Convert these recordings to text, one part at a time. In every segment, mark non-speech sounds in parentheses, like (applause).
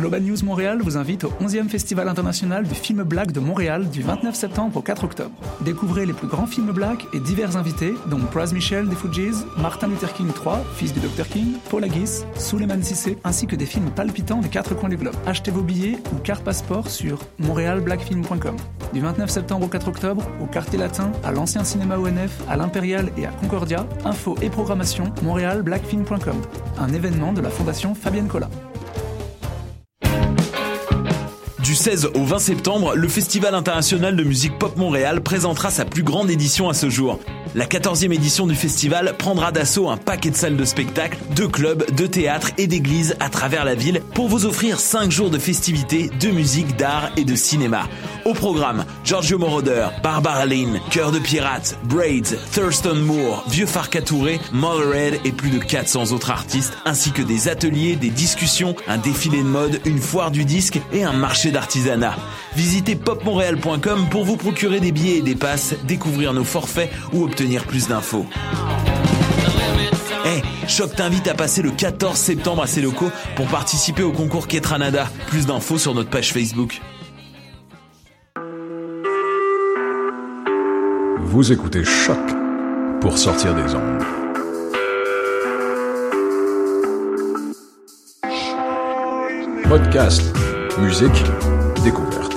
Global News Montréal vous invite au 11e Festival international du film black de Montréal du 29 septembre au 4 octobre. Découvrez les plus grands films black et divers invités, dont Praz Michel des Fujis, Martin Luther King III, fils du Dr King, Paul Haggis, Suleiman Sissé, ainsi que des films palpitants des quatre coins du globe. Achetez vos billets ou carte passeport sur montrealblackfilm.com. Du 29 septembre au 4 octobre, au Quartier Latin, à l'Ancien Cinéma ONF, à l'Impérial et à Concordia, info et programmation montrealblackfilm.com. Un événement de la Fondation Fabienne Collat. Du 16 au 20 septembre, le Festival international de musique pop Montréal présentera sa plus grande édition à ce jour. La 14e édition du festival prendra d'assaut un paquet de salles de spectacle, de clubs, de théâtres et d'églises à travers la ville pour vous offrir 5 jours de festivités, de musique, d'art et de cinéma. Au programme, Giorgio Moroder, Barbara Lynn, Cœur de Pirate, Braids, Thurston Moore, Vieux Farcatouré, Motherhead et plus de 400 autres artistes, ainsi que des ateliers, des discussions, un défilé de mode, une foire du disque et un marché Visitez popmontréal.com pour vous procurer des billets et des passes, découvrir nos forfaits ou obtenir plus d'infos. Hey, Choc t'invite à passer le 14 septembre à ses locaux pour participer au concours Ketranada. Plus d'infos sur notre page Facebook. Vous écoutez Choc pour sortir des ondes. Podcast, musique, découverte.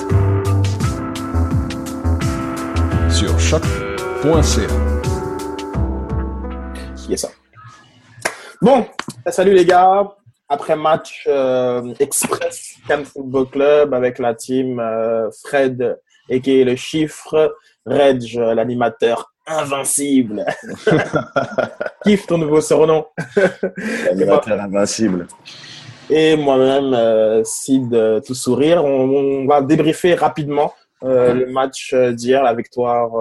Sur choc.ca. Yes, ça. Bon, salut les gars. Après match euh, Express Cannes Football Club avec la team euh, Fred et qui est le chiffre, Reg, l'animateur invincible. (laughs) Kiffe ton nouveau surnom. L'animateur invincible. Et moi-même, euh, Sid Tout Sourire. On, on va débriefer rapidement euh, le match euh, d'hier, la victoire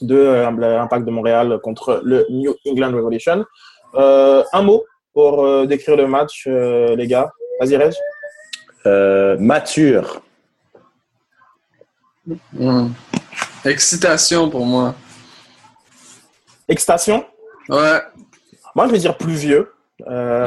de l'Impact de Montréal contre le New England Revolution. Euh, un mot pour décrire le match, les gars. Vas-y, Reg. Euh, mature. Hmm. Excitation pour moi. Excitation? Ouais. Moi, je vais dire pluvieux. Euh,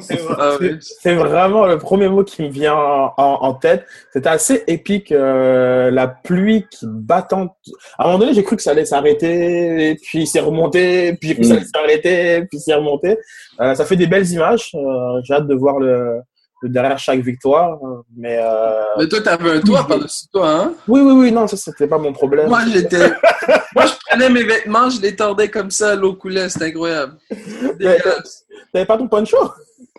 (laughs) c'est vraiment le premier mot qui me vient en, en- en tête. C'était assez épique, euh, la pluie qui battante. À un moment donné, j'ai cru que ça allait s'arrêter, puis c'est remonté, puis que ça allait s'arrêter, puis c'est remonté. Euh, ça fait des belles images. Euh, j'ai hâte de voir le derrière chaque victoire. Mais euh, Mais toi, t'avais un toit par-dessus toi, hein? oui, oui, oui, non, ça c'était pas mon problème. Moi, j'étais. (laughs) Moi, je prenais mes vêtements, je les tordais comme ça, l'eau coulait, c'était incroyable. (laughs) Mais, T'avais pas ton poncho?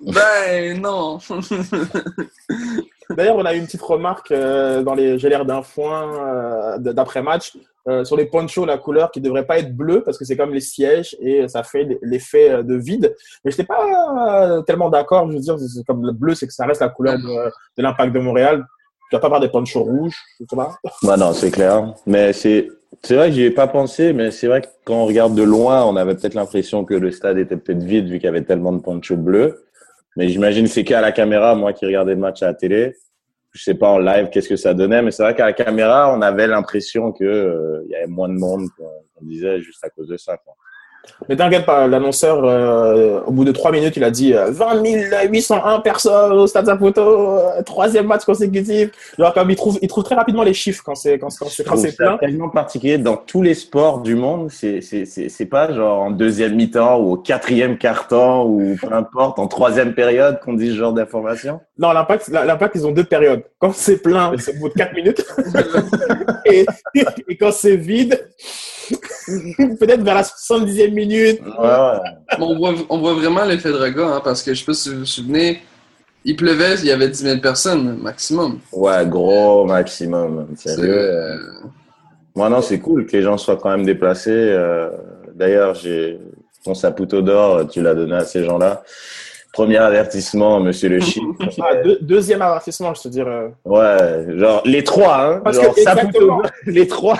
Ben, non. (laughs) D'ailleurs, on a eu une petite remarque euh, dans les J'ai l'air d'un foin euh, d'après-match euh, sur les ponchos, la couleur qui devrait pas être bleue parce que c'est comme les sièges et ça fait l'effet euh, de vide. Mais je n'étais pas euh, tellement d'accord. Je veux dire, comme le bleu, c'est que ça reste la couleur de, de l'impact de Montréal. Tu vas pas avoir des ponchos rouges, je sais pas. Bah non, c'est clair. Mais c'est c'est vrai que j'y ai pas pensé, mais c'est vrai que quand on regarde de loin, on avait peut-être l'impression que le stade était peut-être vide vu qu'il y avait tellement de ponchos bleus. Mais j'imagine que c'est qu'à la caméra, moi qui regardais le match à la télé, je sais pas en live qu'est-ce que ça donnait, mais c'est vrai qu'à la caméra, on avait l'impression que euh, il y avait moins de monde qu'on disait juste à cause de ça. Quoi. Mais t'inquiète pas, l'annonceur, euh, au bout de trois minutes, il a dit euh, 20 801 personnes au Stade Saputo, euh, troisième match consécutif. Genre, comme il trouve, il trouve très rapidement les chiffres quand c'est quand, quand c'est quand c'est plein. tellement particulier dans tous les sports du monde. C'est pas genre en deuxième mi-temps ou au quatrième quart-temps ou peu importe en troisième période qu'on dit ce genre d'information. Non, l'impact, l'impact, ils ont deux périodes. Quand c'est plein, c'est au bout de 4 minutes. (laughs) et, et quand c'est vide, (laughs) peut-être vers la 70e minute. Ouais, on, voit, on voit vraiment l'effet de regard, hein, parce que je sais pas si vous vous souvenez, il pleuvait, il y avait 10 000 personnes maximum. Ouais, gros maximum. C'est, Sérieux. euh, Moi, non, c'est cool que les gens soient quand même déplacés. Euh, D'ailleurs, j'ai ton saputo d'or, tu l'as donné à ces gens-là. Premier avertissement, monsieur le chien. (laughs) Ah, deux- deuxième avertissement, je te dirais. Ouais, genre les trois, hein. Parce genre, que Saputo- exactement. (laughs) les trois.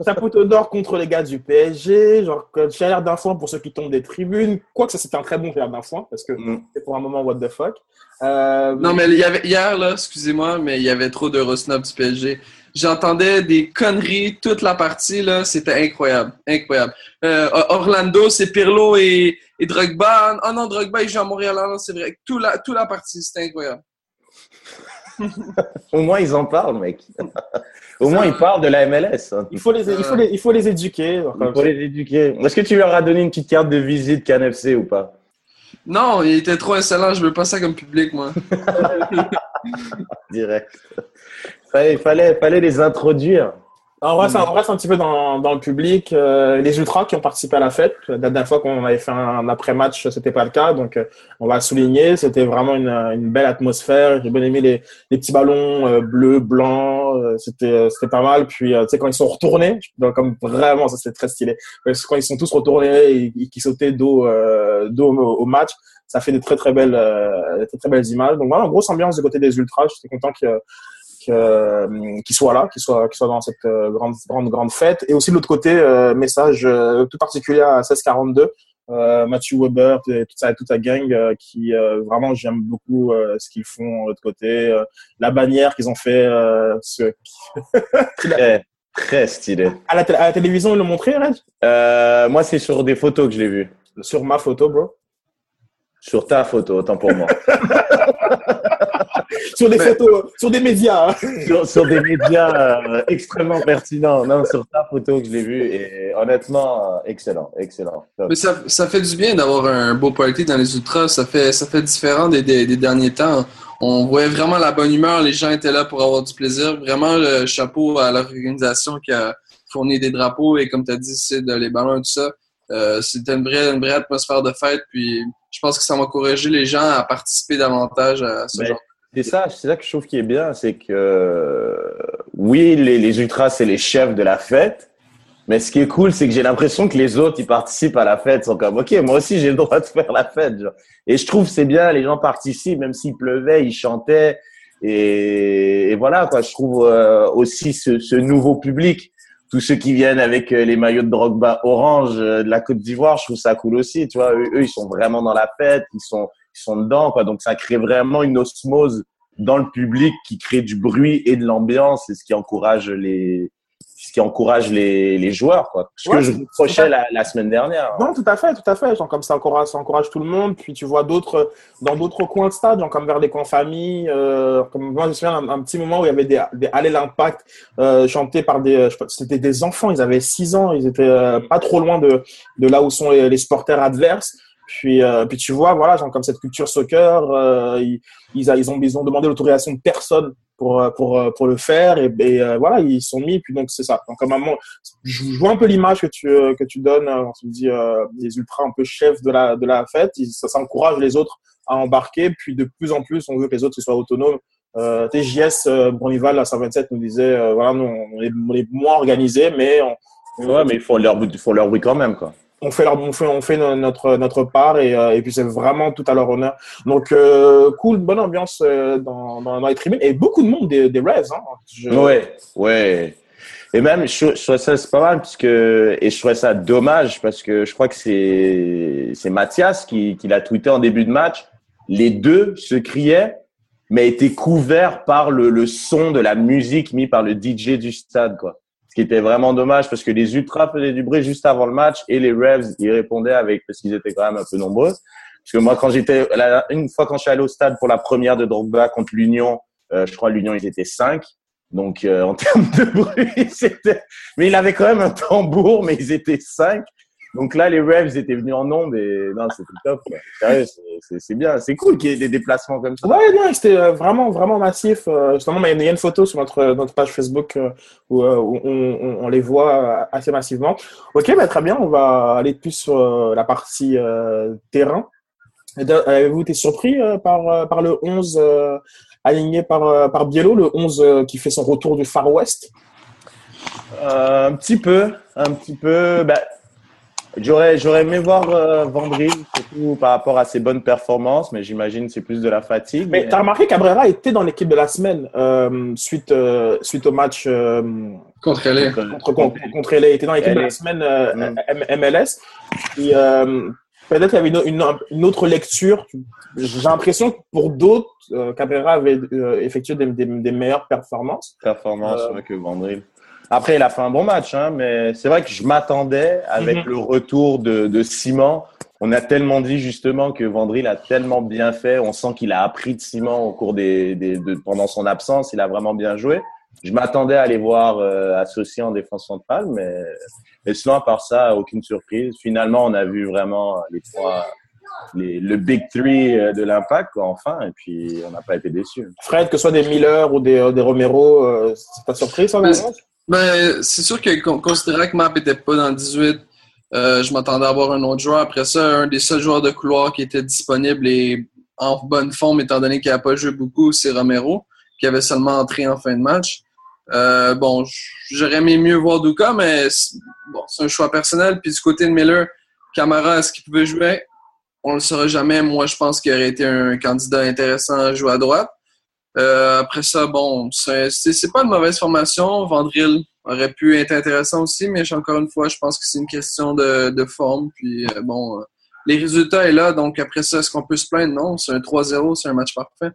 Saputo d'or contre les gars du PSG, genre chaleur d'un foin pour ceux qui tombent des tribunes. Quoique ça, c'était un très bon chaleur d'un foin, parce que Mm. c'est pour un moment what the fuck. Euh, Non, mais il y avait, hier, là, excusez-moi, mais il y avait trop d'Eurosnob du PSG. J'entendais des conneries toute la partie, là. C'était incroyable. Incroyable. Euh, Orlando, c'est Pirlo et, et Drogba. Oh non, Drogba, il joue à Montréal. Ah non, c'est vrai. Tout la, toute la partie, c'était incroyable. (laughs) Au moins, ils en parlent, mec. (laughs) Au moins, ils parlent de la MLS. hein. il, faut les, il, faut les, il faut les éduquer. Il faut ça. les éduquer. Est-ce que tu leur as donné une petite carte de visite CanFC ou pas? Non, il était trop insolent. Je veux pas ça comme public, moi. (laughs) Direct. Fallait, fallait, fallait les introduire. On reste, on reste un petit peu dans, dans le public. Euh, les Ultras qui ont participé à la fête. La dernière fois qu'on avait fait un après-match, c'était pas le cas. Donc, euh, on va souligner. C'était vraiment une, une belle atmosphère. J'ai bien aimé les, les petits ballons euh, bleus, blancs. Euh, c'était, euh, c'était pas mal. Puis, euh, tu sais, quand ils sont retournés, donc, comme vraiment, ça c'était très stylé. Parce que Quand ils sont tous retournés et, et qui sautaient dos, euh, dos au, au match, ça fait de très très belles, euh, de très, très belles images. Donc voilà, grosse ambiance du côté des Ultras. J'étais content que euh, qu'il soit là, qu'il soit, qu'il soit dans cette euh, grande, grande, grande fête. Et aussi de l'autre côté, euh, message tout particulier à 1642, euh, Mathieu Weber, et toute sa, toute sa gang, euh, qui euh, vraiment j'aime beaucoup ce qu'ils font de l'autre côté, la bannière qu'ils ont fait, ce- Très, (laughs) très stylé. à, la, tél- à la télévision ils l'ont montré, Euh, moi, c'est sur des photos que je l'ai vu. sur ma photo, bro. Sur ta photo, autant pour moi. (laughs) Sur des Mais- photos, sur des médias. hein. (laughs) sur, sur des médias euh, extrêmement pertinents. Non, sur ta photo que je l'ai vu. Et honnêtement, euh, excellent, excellent. Top. Mais ça, ça fait du bien d'avoir un beau party dans les ultras. Ça fait, ça fait différent des, des, des derniers temps. On voyait vraiment la bonne humeur. Les gens étaient là pour avoir du plaisir. Vraiment, le chapeau à l'organisation qui a fourni des drapeaux et comme tu as dit, c'est de les ballons et tout ça. Euh, C'était une vraie, une vraie atmosphère de fête. Puis je pense que ça va encourager les gens à participer davantage à ce Ben, genre. C'est ça, c'est ça que je trouve qui est bien, c'est que euh, oui, les, les ultras c'est les chefs de la fête, mais ce qui est cool, c'est que j'ai l'impression que les autres ils participent à la fête, sont comme ok, moi aussi j'ai le droit de faire la fête, genre. et je trouve c'est bien, les gens participent, même s'il pleuvait, ils chantaient, et, et voilà quoi. Je trouve euh, aussi ce, ce nouveau public, tous ceux qui viennent avec euh, les maillots de Drogba orange euh, de la Côte d'Ivoire, je trouve ça cool aussi, tu vois. Eux, eux, ils sont vraiment dans la fête, ils sont ils sont dedans, quoi. Donc ça crée vraiment une osmose dans le public qui crée du bruit et de l'ambiance, et ce qui encourage les, ce qui encourage les, les joueurs, quoi. Ce Ouais, que je c'est- reprochais la, la semaine dernière. Non, tout à fait, tout à fait. Genre, comme ça encourage, ça encourage tout le monde. Puis tu vois d'autres dans d'autres coins de stade, genre comme vers les coins famille. Euh, comme moi, je me souviens un, un petit moment où il y avait des, des l'impact euh, chantés par des, pas, c'était des enfants. Ils avaient 6 ans. Ils étaient euh, pas trop loin de de là où sont les, les supporters adverses. Puis, euh, puis tu vois, voilà, genre comme cette culture soccer, euh, ils, ils, ont, ils ont demandé l'autorisation de personne pour, euh, pour, euh, pour le faire et, et, euh, voilà, ils sont mis. Puis donc c'est ça. Donc comme un moment, je je vois un peu l'image que tu euh, que tu donnes. On se dit euh, les ultras un peu chefs de la de la fête. Ça, ça encourage les autres à embarquer. Puis de plus en plus, on veut que les autres soient autonomes. Euh, TJS euh, Bournival à 127 nous disait euh, voilà, nous on est, on est moins organisés, mais on, Ouais, mais ils font leur, ils font leur bruit quand même, quoi. On fait, leur, on fait, on fait no- notre, notre part et, euh, et puis c'est vraiment tout à leur honneur. Donc, euh, cool, bonne ambiance euh, dans, dans, dans les tribunes et beaucoup de monde des, des Reds. Hein. Ouais, ouais. Et même, je, je ça c'est pas mal parce que et je trouvais ça dommage parce que je crois que c'est c'est Mathias qui, qui l'a tweeté en début de match. Les deux se criaient, mais étaient couverts par le, le son de la musique mis par le DJ du stade, quoi. Ce qui était vraiment dommage parce que les ultras faisaient du bruit juste avant le match et les Revs ils répondaient avec parce qu'ils étaient quand même un peu nombreux. Parce que moi, quand j'étais une fois quand je suis allé au stade pour la première de Drogba contre l'Union, euh, je crois l'Union ils étaient cinq. Donc euh, en (laughs) termes de bruit, c'était. Mais il avait quand même un tambour, mais ils étaient cinq. Donc là, les Revs étaient venus en nombre et non, c'était top. Sérieux, c'est- bien, c'est cool qu'il y ait des déplacements comme ça. Ouais, non, c'était euh, vraiment, vraiment massif. Euh, Justement, il y a une photo sur notre, notre page Facebook euh, où, euh, on, on, on les voit euh, assez massivement. Ok, bah, très bien, on va aller plus sur euh, la partie euh, terrain. Avez-vous été surpris euh, par, euh, par le 11 euh, aligné par, euh, par Biello, le 11 euh, qui fait son retour du Far West? Euh, un petit peu, un petit peu. Bah, J'aurais, j'aurais aimé voir euh, Vandril, surtout par rapport à ses bonnes performances, mais j'imagine que c'est plus de la fatigue. Mais t'as remarqué qu'Abrera était dans l'équipe de la semaine euh, suite, euh, suite au match euh, Contre LA. contre, contre, contre LA. Il était dans l'équipe de LA. semaine euh, Mm. M- MLS. Et, euh, peut-être qu'il y avait une, une, une autre lecture. J'ai l'impression que pour d'autres, euh, Cabrera avait euh, effectué des, des, des meilleures performances. performance Euh, ouais, que Vandril. Après, il a fait un bon match, hein, mais c'est vrai que je m'attendais avec Mhm. le retour de, de Simon. On a tellement dit justement que Vandril a tellement bien fait. On sent qu'il a appris de Simon au cours des, des de, pendant son absence. Il a vraiment bien joué. Je m'attendais à les voir euh, associés en défense centrale, mais, mais sinon, à part ça, aucune surprise. Finalement, on a vu vraiment les trois, les, le big three euh, de l'impact, quoi, enfin, et puis on n'a pas été déçus. Fred, que ce soit des Miller ou des, euh, des Romero, euh, c'est pas surpris ça Laurent Ben, c'est sûr que con- considérant que Map était pas dans le 18, euh, je m'attendais à avoir un autre joueur. Après ça, un des seuls joueurs de couloir qui était disponible et en bonne forme, étant donné qu'il n'a pas joué beaucoup, c'est Romero, qui avait seulement entré en fin de match. Euh, bon, j'aurais aimé mieux voir Duka, mais bon, c'est un choix personnel. Puis du côté de Miller, Camara, est-ce qu'il pouvait jouer? On le saura jamais. Moi, je pense qu'il aurait été un candidat intéressant à jouer à droite. Euh, après ça, bon, c'est pas une mauvaise formation. Vandril aurait pu être intéressant aussi, mais encore une fois, je pense que c'est une question de, de forme. Puis euh, bon, euh, les résultats est là, donc après ça, est-ce qu'on peut se plaindre? Non, c'est un 3-0, c'est un match parfait.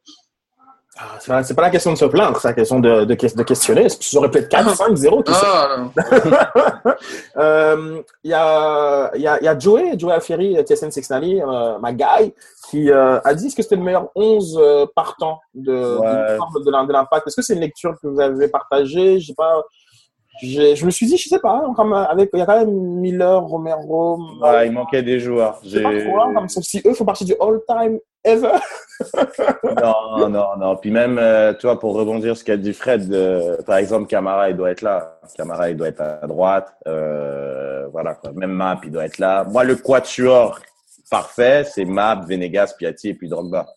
Ah, c'est pas- C'est pas la question de se plaindre, c'est la question de, de, de questionner. Ça aurait pu être 4, 5, 0, tout ça? Ah, non. (laughs) Euh, Il y, a, il y, a, y a Joey, Joey Alfieri, TSN 690, euh, ma guy, qui euh, a dit que c'était le meilleur 11 euh, partant de, Ouais. de, de l'im- de l'impact? Est-ce que c'est une lecture que vous avez partagée? Je sais pas. j'ai- Je me suis dit, je sais pas, comme avec, il y a quand même Miller, Romero, Ouais, il manquait des joueurs. pas J'ai- trop, hein, comme si eux font partie du all-time (laughs) Non, non, non. Puis même, euh, tu vois, pour rebondir sur ce qu'a dit Fred, euh, par exemple, Camara, il doit être là. Camara, il doit être à droite. Euh, voilà, quoi. Même Map, il doit être là. Moi, le quatuor parfait, c'est Map, Venegas, Piatti et puis Drogba.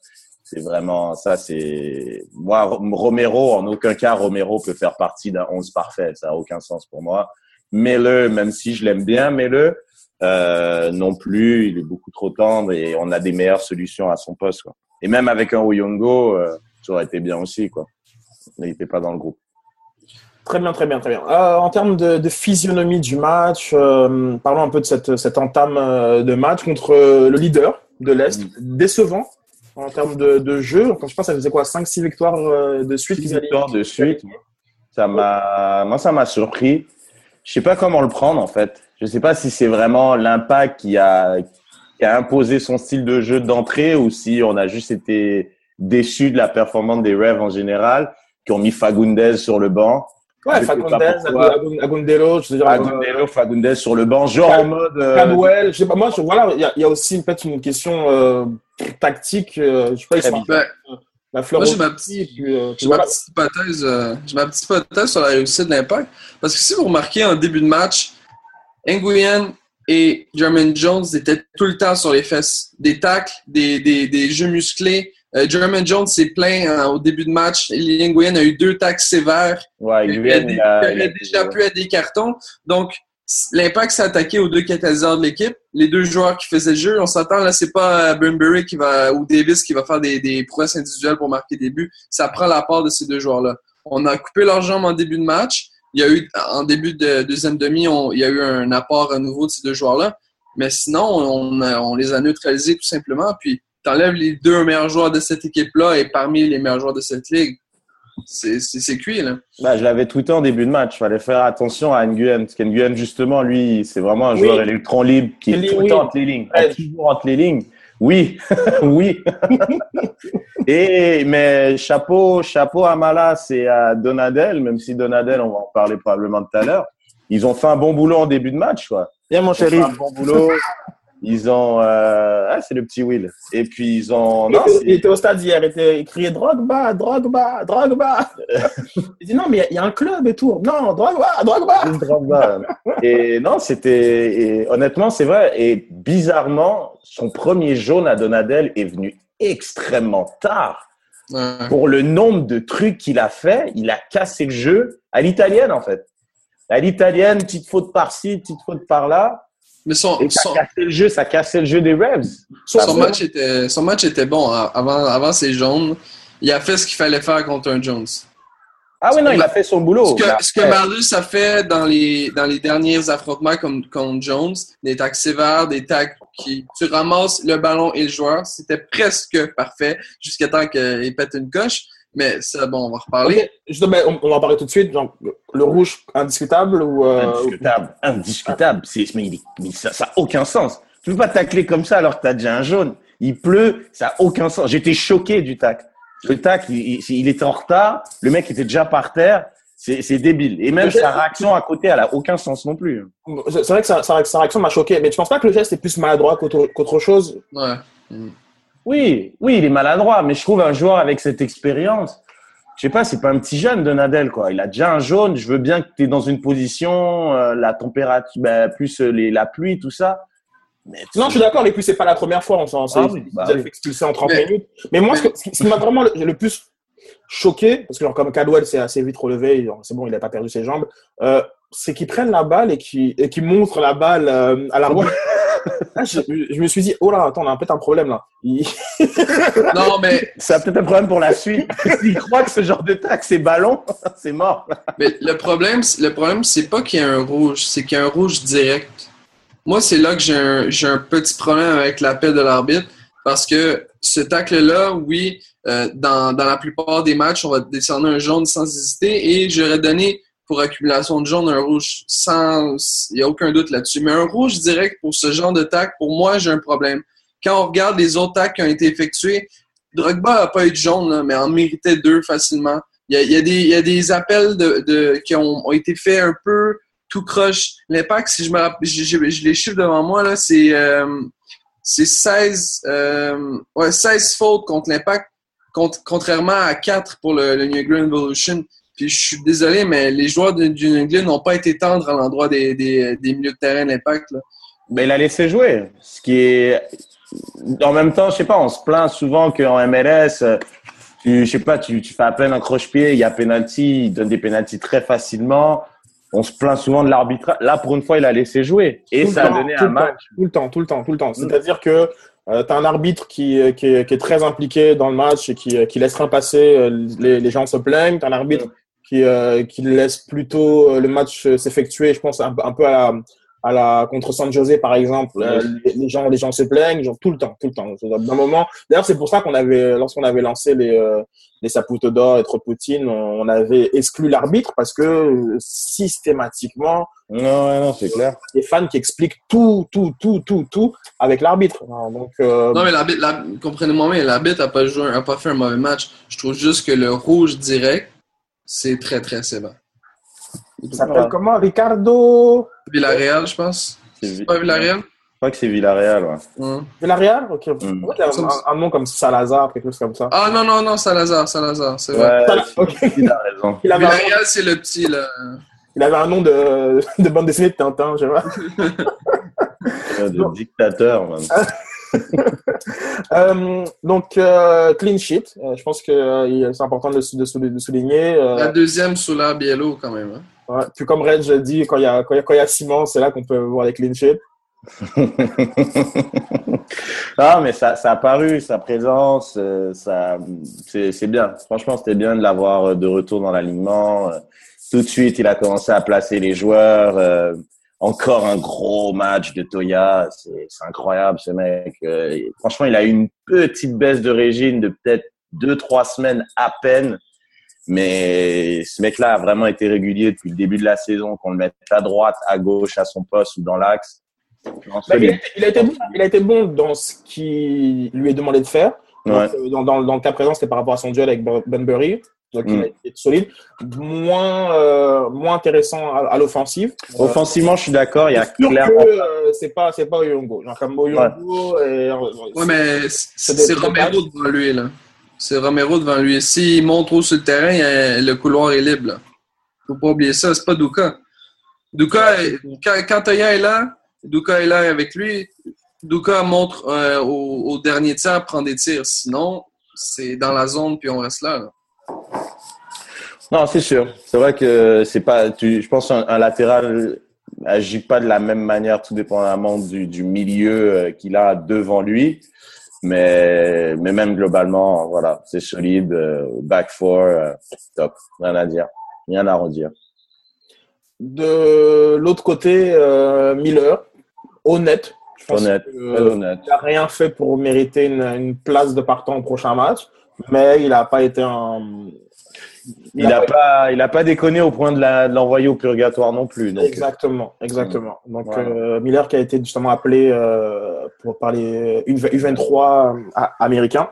C'est vraiment ça. C'est moi, Romero, en aucun cas, Romero peut faire partie d'un 11 parfait. Ça a aucun sens pour moi. Mets-le, même si je l'aime bien, mets-le. Euh, non plus, il est beaucoup trop tendre et on a des meilleures solutions à son poste. Quoi. Et même avec un Oyongo, euh, ça aurait été bien aussi. Quoi. Mais il n'était pas dans le groupe. Très bien, très bien, très bien. Euh, en termes de, de physionomie du match, euh, parlons un peu de cette, cette entame euh, de match contre euh, le leader de l'Est. Décevant en termes de, de jeu. Quand je pense, ça faisait quoi 5-6 victoires euh, de suite victoires de suite. Ça m'a, moi, ça m'a surpris. Je sais pas comment le prendre en fait. Je sais pas si c'est vraiment l'impact qui a, qui a imposé son style de jeu d'entrée ou si on a juste été déçu de la performance des Rêves en général, qui ont mis Fagundes sur le banc. Ouais, Fagundes, pas pourquoi. Agun- Agundelo, je veux dire, euh, Agundelo, Fagundes sur le banc, genre en mode. euh, Cadwell, je sais pas, moi, je, voilà, il y a, il y a aussi peut-être une question euh, tactique, euh, je sais pas, ils Très sont Ben, la fleur Moi, j'ai ma petite- puis, euh, puis J'ai ma voilà. petite hypothèse, euh, j'ai ma petite hypothèse sur la réussite de l'impact. Parce que si vous remarquez en début de match, Nguyen et Jermaine Jones étaient tout le temps sur les fesses. Des tacles, des, des, des jeux musclés. Euh, Jermaine Jones s'est plaint hein, au début de match. Nguyen a eu deux tacles sévères. Ouais, Il a- il a- déjà pu à des cartons. Donc, l'impact s'est attaqué aux deux catalyseurs de l'équipe. Les deux joueurs qui faisaient le jeu, on s'attend là, c'est pas Burnbury qui va ou Davis qui va faire des, des prouesses individuelles pour marquer des buts. Ça prend la part de ces deux joueurs-là. On a coupé leurs jambes en début de match. Il y a eu, en début de deuxième demi, on- il y a eu un apport à nouveau de ces deux joueurs-là. Mais sinon, on, on les a neutralisés tout simplement. Puis, t'enlèves les deux meilleurs joueurs de cette équipe-là et parmi les meilleurs joueurs de cette ligue. C'est c'est- c'est cuit, là. Bah, je l'avais tweeté en début de match. Il fallait faire attention à Nguyen. Parce qu'Nguyen, justement, lui, c'est vraiment un Oui. joueur électron libre qui est tout le oui. temps entre les lignes. Ouais. Toujours entre les lignes. Oui, (laughs) oui. (laughs) Et, mais chapeau, chapeau à Malas et à Donadel, même si Donadel, on va en parler probablement tout à l'heure. Ils ont fait un bon boulot en début de match, quoi. Bien, mon Ils ont fait chéri. un bon boulot. Ils ont, euh... ah, c'est le petit Will. Et puis ils ont, non, il, était, au stade hier, il, était, il criait Drogba, Drogba, Drogba. (laughs) il dit non, mais il y a- un club et tout. Non, Drogba, Drogba. Drogba. Et non, c'était honnêtement, c'est vrai. Et bizarrement, son premier jaune à Donadel est venu extrêmement tard. Ouais. Pour le nombre de trucs qu'il a fait, il a cassé le jeu à l'italienne en fait. À l'italienne, petite faute par-ci, petite faute par-là. Mais son, Et ça son, cassait le jeu, ça cassait le jeu des Rebs. son Ça match était, son match était bon hein. avant, avant ses jaunes. Il a fait ce qu'il fallait faire contre un Jones. Ah oui, non, il a fait son boulot. Ce que, ce que Marius a fait dans les, dans les derniers affrontements comme contre Jones, des tacs sévères, des tacs qui tu ramasses le ballon et le joueur, c'était presque parfait jusqu'à temps qu'il pète une coche. Mais ça, bon, on va reparler. Ok, justement, on, on va en parler tout de suite. Genre, le rouge indiscutable ou. euh, Indiscutable, indiscutable. C'est, mais, il est- mais ça n'a aucun sens. Tu peux pas tacler comme ça alors que tu as déjà un jaune. Il pleut, ça n'a aucun sens. J'étais choqué du tac. Le tac, il, il- il était en retard. Le mec était déjà par terre. C'est, débile. Et même sa réaction à côté, elle a aucun sens non plus. C'est vrai que sa, sa- sa réaction m'a choqué, mais tu penses pas que le geste est plus maladroit qu'autre chose? Ouais. Oui, oui, il est maladroit, mais je trouve un joueur avec cette expérience, je sais pas, c'est pas un petit jeune de Nadel, quoi. Il a déjà un jaune. Je veux bien que tu es dans une position, euh, la température, ben, plus les, la pluie, tout ça. Mais Non, je suis d'accord, et puis c'est pas la première fois, on s'en Ah oui, bah oui. fait expulser en 30 Mais- minutes. Mais moi, ce, que- ce qui m'a vraiment le, le plus choqué, parce que genre, comme Cadwell s'est assez vite relevé, c'est bon, il a pas perdu ses jambes, euh, c'est qu'ils prennent la balle et qu'ils et qu'ils montrent la balle euh, à l'arbitre. (laughs) Ah, je, je me suis dit, oh là, attends, on a peut-être un problème là. (laughs) (laughs) Non, mais, ça a peut-être un problème pour la suite. S'il croit que ce genre de tac, c'est ballon, c'est mort. mais le problème, c'est- le problème, c'est pas qu'il y a un rouge, c'est qu'il y a un rouge direct. Moi, c'est là que j'ai un, petit problème avec l'appel de l'arbitre parce que ce tacle-là, oui, euh, dans, la plupart des matchs, on va descendre un jaune sans hésiter et j'aurais donné pour accumulation de jaune un rouge sans. Il n'y a aucun doute là-dessus. Mais un rouge direct pour ce genre de tacle, pour moi, j'ai un problème. Quand on regarde les autres tacles qui ont été effectués, Drogba n'a pas eu de jaune, là, mais en méritait deux facilement. Il y a, des, appels de, qui ont été faits un peu tout croche. L'impact, si je me rappelle, j'ai les chiffres devant moi, là, c'est euh, c'est 16, euh, ouais, 16 fautes contre l'impact, contre- contrairement à 4 pour le, le New England Evolution. Puis je suis désolé, mais les joueurs du New England n'ont pas été tendres à l'endroit des, des, des milieux de terrain de l'impact. Mais il a laissé jouer. Ce qui est, en même temps, je sais pas, on se plaint souvent qu'en MLS, euh, tu, je sais pas, tu, tu fais à peine un croche-pied, il y a penalty, il donne des penalties très facilement. On se plaint souvent de l'arbitrage. Là, pour une fois, il a laissé jouer. Et Tout ça a donné un match. Tout le temps, tout le temps, tout le temps. C'est-à-dire que tu as un arbitre qui, euh, qui, est, qui est très impliqué dans le match et qui, euh, qui laisse rien passer, euh, les, les gens se plaignent. Tu as un arbitre qui, euh, qui laisse plutôt euh, le match euh, s'effectuer, je pense, un, un peu à la, à la contre San José, par exemple. Euh, les, les gens, les gens se plaignent, genre tout le temps, tout le temps. D'un moment. D'ailleurs, c'est pour ça qu'on avait, lorsqu'on avait lancé les, euh, les Saputo d'or et trop Poutine, on on avait exclu l'arbitre parce que euh, systématiquement, Non, ouais, non, c'est clair. des fans qui expliquent tout, tout, tout, tout, tout avec l'arbitre. Donc, euh, Non, mais l'arbitre, la- comprenez-moi, mais l'arbitre n'a pas, joué- a pas fait un mauvais match. Je trouve juste que le rouge direct, c'est très, très sévère. Il s'appelle comment Ricardo? Villarreal, je pense. C'est pas Villarreal? Je crois que c'est Villarreal, ouais. Hum. Villarreal? Ok. Mm. Ouais, il y a un, un nom comme Salazar, quelque chose comme ça? Ah non, non, non, Salazar, Salazar, c'est vrai. Ouais, il a raison. (laughs) Il Villarreal, c'est le petit, là. il avait un nom de, (laughs) de bande dessinée de Tintin, je sais pas. De dictateur, man. (laughs) Euh, donc, euh, clean sheet. Euh, je pense que euh, c'est important de, souligner. Euh, La deuxième sous l'air Biello, quand même. hein. Ouais. Comme Red y a, quand il y a, quand il y a Simon, c'est là qu'on peut voir les clean sheets. (laughs) ah, mais ça, ça a paru, sa présence, euh, ça, c'est, bien. Franchement, c'était bien de l'avoir euh, de retour dans l'alignement. Euh, Tout de suite, il a commencé à placer les joueurs. encore un gros match de Toya. C'est, incroyable, ce mec. Franchement, il a eu une petite baisse de régime de peut-être deux, trois semaines à peine. Mais ce mec-là a vraiment été régulier depuis le début de la saison, qu'on le mette à droite, à gauche, à son poste ou dans l'axe. Bah, il, a, été- il, a été bon, il a été bon dans ce qui lui est demandé de faire. Ouais. euh, dans, dans, dans le cas présent, c'était par rapport à son duel avec Ben- Benbury. Donc, il Mm. a été solide. Moins, euh, moins intéressant à, à l'offensive. Euh, Offensivement, je suis d'accord. Il y a clairement. que euh, c'est pas, c'est pas Oyongo. Genre, comme Oyongo, et, Ouais, mais c'est Romero devant lui, là. C'est Romero devant lui. S'il monte trop sur le terrain, le couloir est libre, là. Faut pas oublier ça, c'est pas Duka. Duka, est- quand, quand Toya est là, Duka est là avec lui. Duka montre euh, au, au dernier tiers, prend des tirs. Sinon, c'est dans la zone, puis on reste là. là. Non, c'est sûr. C'est vrai que c'est pas. Tu, je pense un, un latéral agit pas de la même manière, tout dépendamment du, du milieu euh, qu'il a devant lui. Mais, mais même globalement, voilà, c'est solide. euh, back four, euh, top. Rien à dire. Rien à redire. De l'autre côté, euh, Miller, honnête. Je pense Honnête, que, très euh, honnête. il n'a rien fait pour mériter une, une place de partant au prochain match, mais il n'a pas été un. Il a pas, il a pas déconné au point de l'envoyer au purgatoire non plus. Donc, Exactement, exactement. Donc Voilà. euh, Miller qui a été justement appelé euh, pour parler U23 à- américain.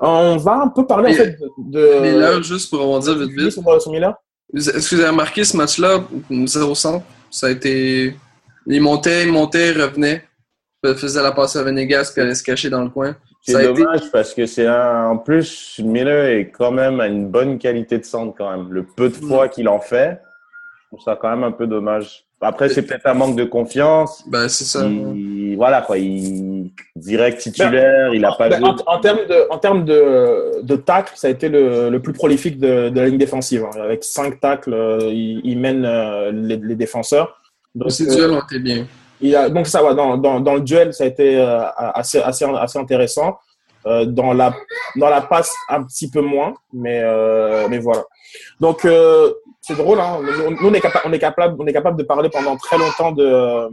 On va un peu parler en fait de. Mais là, juste pour rebondir vite vite, sur- Miller. Est-ce que vous avez remarqué ce match-là, 0 centre, ça a été. Il montait, il montait, il revenait, faisait la passe à Venegas, puis allait se cacher dans le coin. C'est été- dommage parce que c'est un, en plus, Miller est quand même à une bonne qualité de centre quand même. Le peu de Mm. fois qu'il en fait, je trouve ça quand même un peu dommage. Après, c'est peut-être un manque de confiance. Ben, c'est ça. Il, voilà quoi, il direct titulaire, il a pas Ben, joué. en, en termes de, en termes de, de tacles, ça a été le, le plus prolifique de, de la ligne défensive. hein. Avec cinq tacles, euh, il, il mène euh, les, les défenseurs. Donc, Ces euh, duels ont été bien. Donc ça va dans, dans, le duel, ça a été euh, assez, assez, assez intéressant. Euh, dans la dans la passe un petit peu moins, mais euh, mais voilà. Donc c'est drôle, hein. Nous, on est capable on est capable on est capable de parler pendant très longtemps de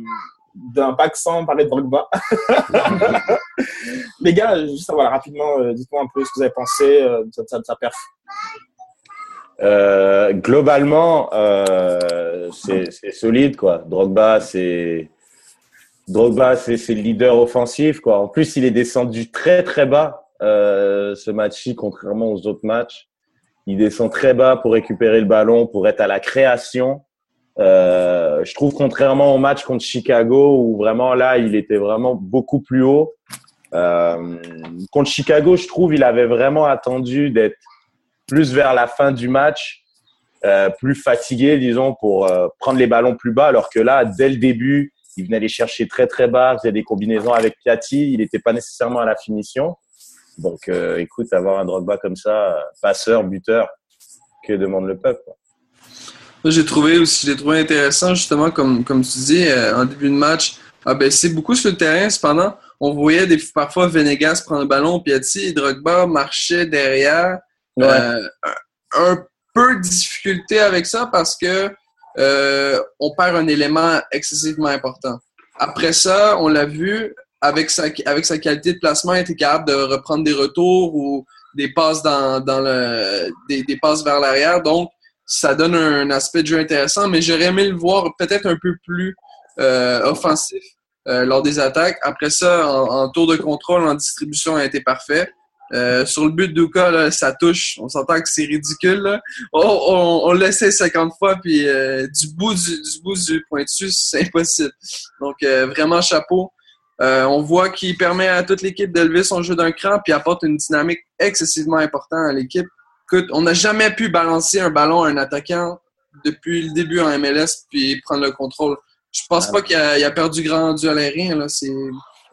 d'un bac sans parler de Drogba. (laughs) Les gars, juste voilà rapidement, dites-moi un peu ce que vous avez pensé de de de sa perf. Globalement, c'est solide quoi. Drogba, c'est Drogba, c'est le leader offensif quoi. En plus, il est descendu très très bas euh, ce match-ci, contrairement aux autres matchs. Il descend très bas pour récupérer le ballon, pour être à la création. Euh, je trouve contrairement au match contre Chicago où vraiment là, il était vraiment beaucoup plus haut. Euh, contre Chicago, je trouve, il avait vraiment attendu d'être plus vers la fin du match, euh, plus fatigué, disons, pour euh, prendre les ballons plus bas, alors que là, dès le début, il venait les chercher très très bas, faisait des combinaisons avec Piatti, il n'était pas nécessairement à la finition. Donc, euh, écoute, avoir un Drogba comme ça, euh, passeur, buteur, que demande le peuple j'ai trouvé aussi, j'ai trouvé intéressant, justement, comme, comme tu dis, euh, en début de match, a baissé beaucoup sur le terrain. Cependant, on voyait des, parfois Venegas prendre le ballon, Piatti et Drogba marchait derrière. Ouais. Euh, un un peu de difficulté avec ça parce que euh, on perd un élément excessivement important. Après ça, on l'a vu, avec sa, avec sa qualité de placement, il était capable de reprendre des retours ou des passes dans, dans le des, des passes vers l'arrière. Donc, ça donne un aspect de jeu intéressant, mais j'aurais aimé le voir peut-être un peu plus euh, offensif euh, lors des attaques. Après ça, en, en tour de contrôle, en distribution, a été parfait. Euh, sur le but de Duka, là, ça touche. On s'entend que c'est ridicule. Là. Oh, on, on l'essaie 50 fois, puis euh, du bout du, du bout du pointu, (laughs) c'est impossible. Donc, euh, vraiment chapeau. Euh, on voit qu'il permet à toute l'équipe d'élever son jeu d'un cran, puis apporte une dynamique excessivement importante à l'équipe. Écoute, on n'a jamais pu balancer un ballon à un attaquant depuis le début en MLS, puis prendre le contrôle. Je pense pas qu'il a, il a perdu grand aérien. Là. C'est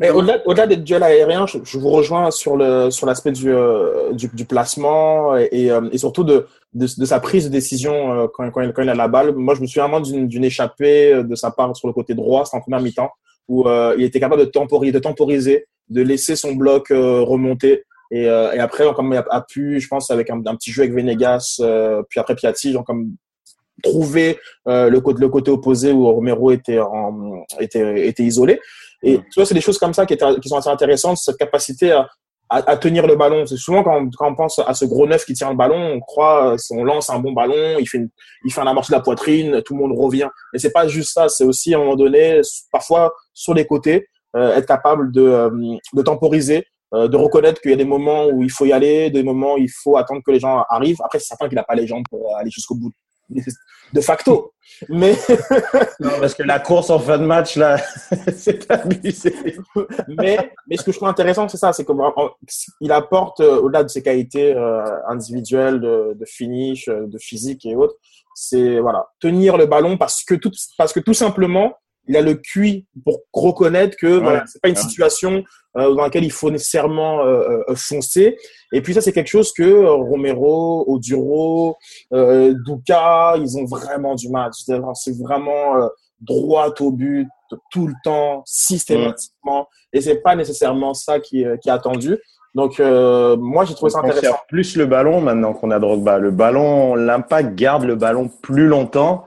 Mais au-delà, au-delà des duels aériens, je, je vous rejoins sur le sur l'aspect du, euh, du du placement et, et, euh, et surtout de, de de sa prise de décision euh, quand quand il, quand il a la balle. Moi, je me souviens vraiment d'une d'une échappée euh, de sa part sur le côté droit, c'était en première mi-temps où euh, il était capable de temporiser, de temporiser, de laisser son bloc euh, remonter. Et, euh, et après, comme il a, a pu, je pense, avec un, un petit jeu avec Venegas, euh, puis après Piatti, genre comme trouver euh, le, côté, le côté opposé où Romero était, en, était, était isolé. Et tu vois, c'est des choses comme ça qui, sont assez intéressantes, cette capacité à, à, à tenir le ballon. C'est souvent quand on, quand on pense à ce gros neuf qui tient le ballon, on croit, on lance un bon ballon, il fait, une, il fait un amorti de la poitrine, tout le monde revient. Mais c'est pas juste ça, c'est aussi à un moment donné, parfois sur les côtés, euh, être capable de, euh, de temporiser, euh, de reconnaître qu'il y a des moments où il faut y aller, des moments où il faut attendre que les gens arrivent. Après, c'est certain qu'il n'a pas les jambes pour aller jusqu'au bout (laughs) de facto. Mais (laughs) non, parce que la course en fin de match là, (laughs) c'est abusé. mais mais ce que je trouve intéressant, c'est ça, c'est qu'il apporte euh, au-delà de ses qualités euh, individuelles de, de finish, euh, de physique et autres, c'est voilà tenir le ballon parce que tout parce que tout simplement il a le QI pour reconnaître que ouais, voilà, c'est pas une situation euh, dans laquelle il faut nécessairement euh, euh, foncer. Et puis ça, c'est quelque chose que Romero, Oduro, euh, ils ont vraiment du mal. C'est vraiment droit au but tout le temps, systématiquement. Et c'est pas nécessairement ça qui, qui est attendu. Donc, euh, moi, j'ai trouvé ça intéressant. plus le ballon maintenant qu'on a Drogba. Le ballon, l'impact garde le ballon plus longtemps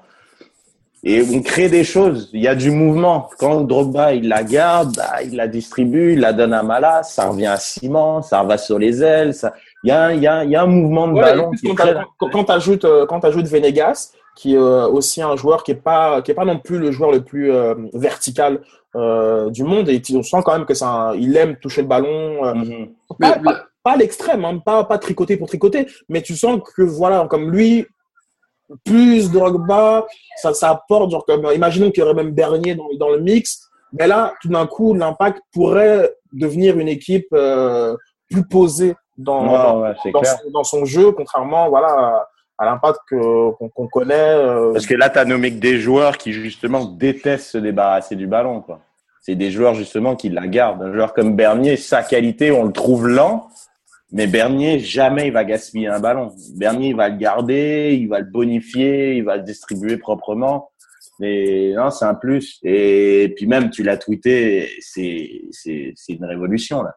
et on crée des choses. Il y a du mouvement. Quand Drogba, il la garde, bah, il la distribue, il la donne à Malas, ça revient à Simon, ça va sur les ailes. Ça... Il, y a, il, y a, il y a un mouvement de Ouais, ballon. qui quand très- t'as- quand t'ajoutes euh, Venegas, qui est euh, aussi un joueur qui est pas qui est pas non plus le joueur le plus euh, vertical euh, du monde, et tu- on sent quand même que un- il aime toucher le ballon. euh, Mhm. pas, Mais- pas- pas à l'extrême, hein, pas, pas tricoter pour tricoter, mais tu sens que voilà, comme lui, plus Drogba, ça, ça apporte, genre comme, imaginons qu'il y aurait même Bernier dans, dans le mix, mais là, tout d'un coup, l'impact pourrait devenir une équipe euh, plus posée dans, dans, Ouais, son, dans son jeu, contrairement voilà, à, à l'impact qu'on qu'on connaît. euh, Parce que là, tu as nommé que des joueurs qui, justement, détestent se débarrasser du ballon. quoi. C'est des joueurs, justement, qui la gardent. Un joueur comme Bernier, sa qualité, on le trouve lent. Mais Bernier, jamais il va gaspiller un ballon. Bernier, il va le garder, il va le bonifier, il va le distribuer proprement. Mais non, c'est un plus. Et puis même, tu l'as tweeté, c'est c'est c'est une révolution là.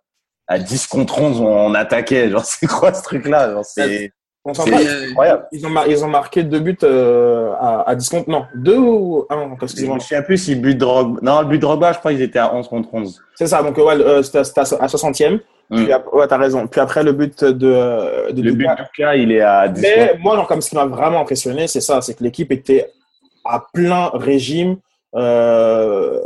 À 10 contre 11, on attaquait. Genre, (laughs) c'est quoi ce truc-là? Genre, c'est on s'en incroyable. Ils ont, mar- ils ont marqué deux buts euh, à, à 10 contre. Non, deux ou un, Je excusez-moi. me souviens plus si le but de Drogba... Non, le but de Drogba, je crois qu'ils étaient à 11 contre 11. C'est ça, donc ouais, euh, c'était c'était à 60e. Mm. Puis ap- ouais, t'as raison. Puis après, le but de, de Le but Duka. de Duka, il est à 10 Mais moi, genre, comme ce qui m'a vraiment impressionné, c'est ça, c'est que l'équipe était à plein régime, euh,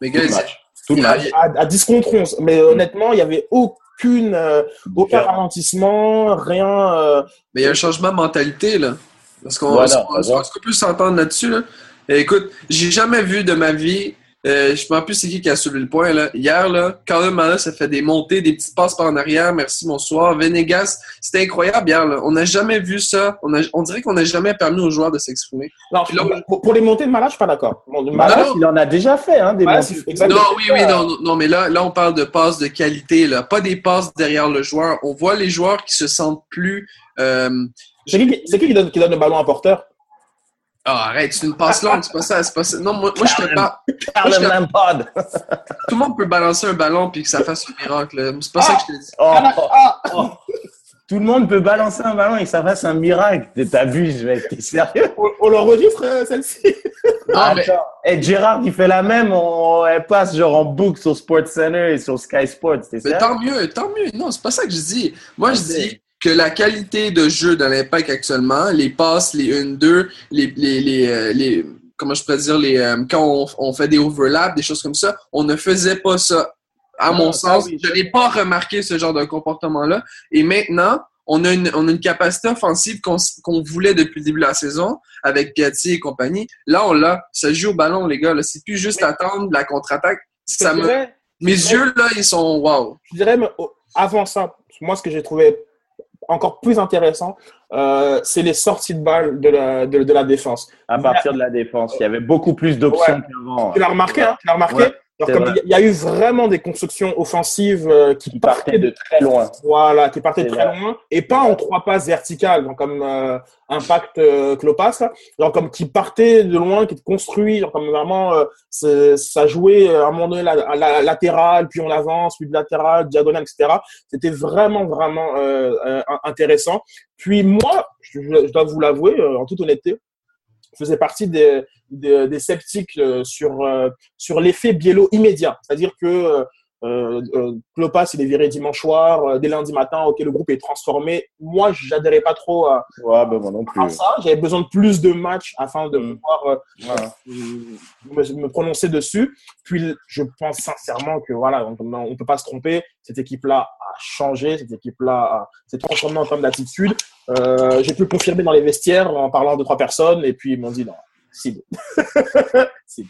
Mais gars, Tout c'est- match. Tout a- match. à, à 10 contre 11. Mais honnêtement, il n'y avait aucune, euh, aucun ralentissement, rien. euh, Mais il y a un changement de mentalité, là. Parce qu'on Voilà, qu'on peut s'entendre là-dessus, là? Et écoute, j'ai jamais vu de ma vie, euh, je rappelle plus c'est qui qui a soulevé le point, là. Hier, là, Carlos Malas a fait des montées, des petites passes par en arrière, merci, bonsoir. Venegas, c'était incroyable hier, là. On n'a jamais vu ça. On, a- on dirait qu'on n'a jamais permis aux joueurs de s'exprimer. Non, Puis là, pour, pour les montées de Malade, je suis pas d'accord. Malade, non? il en a déjà fait, hein, des. Non, oui, oui, non, non, mais là, là, on parle de passes de qualité, là. Pas des passes derrière le joueur. On voit les joueurs qui se sentent plus, euh, C'est qui, qui- c'est qui qui donne, qui donne le ballon à porteur? Ah, arrête, c'est une passe longue, c'est pas ça, c'est pas ça. Non, moi, moi je te parle. Carl je- Lampard. Tout le monde peut balancer un ballon puis que ça fasse un miracle. C'est pas ça que je te dis. Oh, Ah, oh. Tout le monde peut balancer un ballon et que ça fasse un miracle. T'abuses, mec. T'es sérieux? on, on l'enregistre, euh, celle-ci Non, mais Attends. Et Gérard, il fait la même. On... Elle passe genre en boucle sur SportsCenter et sur Sky Sports. Mais tant mieux, tant mieux. Non, c'est pas ça que je dis. Moi, je dis que la qualité de jeu de l'Impact actuellement, les passes, les 1-2, les, les, les, euh, les- comment je pourrais dire, les, euh, quand on, on fait des overlaps, des choses comme ça, on ne faisait pas ça. À Non, mon sens, oui. je n'ai pas remarqué ce genre de comportement-là. Et maintenant, on a une, on a une capacité offensive qu'on qu'on voulait depuis le début de la saison avec Gatti et compagnie. Là, on l'a. Ça joue au ballon, les gars. C'est plus juste attendre la contre-attaque. Ça me... dirais- Mes yeux, là, ils sont wow. je dirais, mais, avant ça, moi, ce que j'ai trouvé encore plus intéressant, euh, c'est les sorties de balles de la, de, de la défense. À partir de la défense, il y avait beaucoup plus d'options Ouais. qu'avant. Tu l'as remarqué, hein Tu l'as remarqué? Ouais, Il y a eu vraiment des constructions offensives euh, qui, Qui partait de très loin. Voilà, qui partait C'est très vrai. loin et pas en trois passes verticales, donc comme euh, Impact euh, Clopas, là. genre comme qui partait de loin, qui construit, genre comme vraiment euh, ça jouait euh, à un moment donné la, la, la- latéral, puis on avance, puis de latéral, diagonale, etc. C'était vraiment vraiment euh, euh, intéressant. Puis moi, je, je dois vous l'avouer, euh, en toute honnêteté, je partie des, sceptiques euh, sur euh, sur l'effet Biello immédiat, c'est-à-dire que euh, euh, euh, Klopas, il est viré dimanche soir, euh, dès lundi matin, ok, le groupe est transformé. Moi, j'adhérais pas trop à, Ouais, ben moi non plus. à ça. J'avais besoin de plus de matchs afin de Mm. pouvoir euh, Voilà. me, me prononcer dessus. Puis, je pense sincèrement que voilà, on, on peut pas se tromper. Cette équipe-là a changé. Cette équipe-là s'est transformée en termes d'attitude. Euh, J'ai pu confirmer dans les vestiaires en parlant de trois personnes. Et puis, ils m'ont dit non, si. (laughs) si.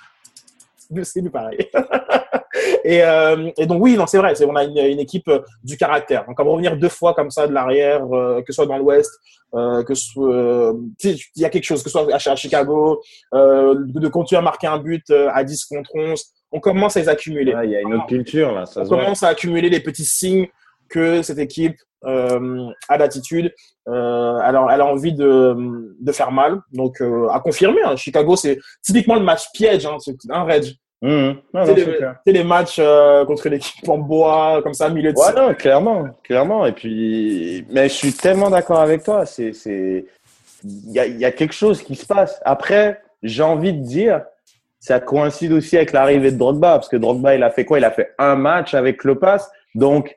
C'est nous pareil. (laughs) (laughs) et, euh, et donc oui, non, c'est vrai. On a une, une équipe euh, du caractère. Donc, comme revenir deux fois comme ça de l'arrière, euh, que ce soit dans l'Ouest, euh, que ce euh, tu sais, il y a quelque chose, que ce soit à, à Chicago, euh, de, de continuer à marquer un but à 10 contre 11, on commence à les accumuler. Il y a une autre culture là. Ça On voit. commence à accumuler les petits signes que cette équipe euh, a l'attitude, euh, elle, a, elle a envie de, de faire mal. Donc, euh, à confirmer, hein. Chicago, c'est typiquement le match piège, hein, c'est un Reg. Mmh. Non, C'est c'est les, matchs euh, contre l'équipe en bois, comme ça, milieu de Ouais, non, clairement, clairement. Et puis, mais je suis tellement d'accord avec toi. C'est, c'est, il y a, il y a quelque chose qui se passe. Après, j'ai envie de dire, ça coïncide aussi avec l'arrivée de Drogba, parce que Drogba, il a fait quoi? Il a fait un match avec Lopas. Donc,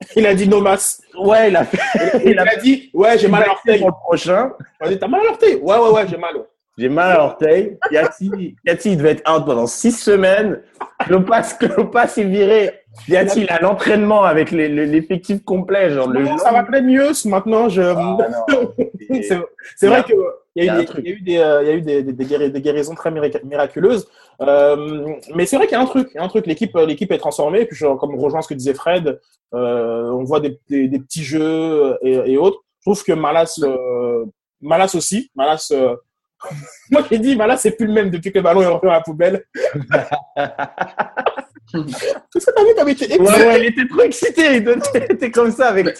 (laughs) Il a dit no mass. ouais, il a fait, (laughs) Il a dit, ouais, j'ai mal à l'orteil. pour le prochain. On a dit, t'as mal à l'orteil? Ouais, ouais, ouais, j'ai mal. ouais. J'ai mal à l'orteil. Yati, Yati, il devait être out pendant six semaines. Klopas, Klopas (laughs) est viré. Yati, il a l'entraînement avec les- les- l'effectif complet. Genre, le Non, ça va peut-être mieux maintenant. Je... Ah, (laughs) c'est vrai qu'il y, il y a eu des- truc. il y a eu des, euh, il y a eu des, des, des guéri- des guérisons très mirac- miraculeuses. Euh, mais c'est vrai qu'il y a un truc. Il y a un truc. L'équipe, euh, l'équipe est transformée. Puis, comme rejoint ce que disait Fred, euh, on voit des, petits jeux et, et autres. Je trouve que Malas, Malas aussi. Malas, (laughs) moi j'ai dit, Malas, c'est plus le même depuis que le ballon est rentré dans la poubelle. (laughs) Qu'est-ce que t'as vu comme il était Ouais, ouais, il était trop excité. Il était- comme ça avec.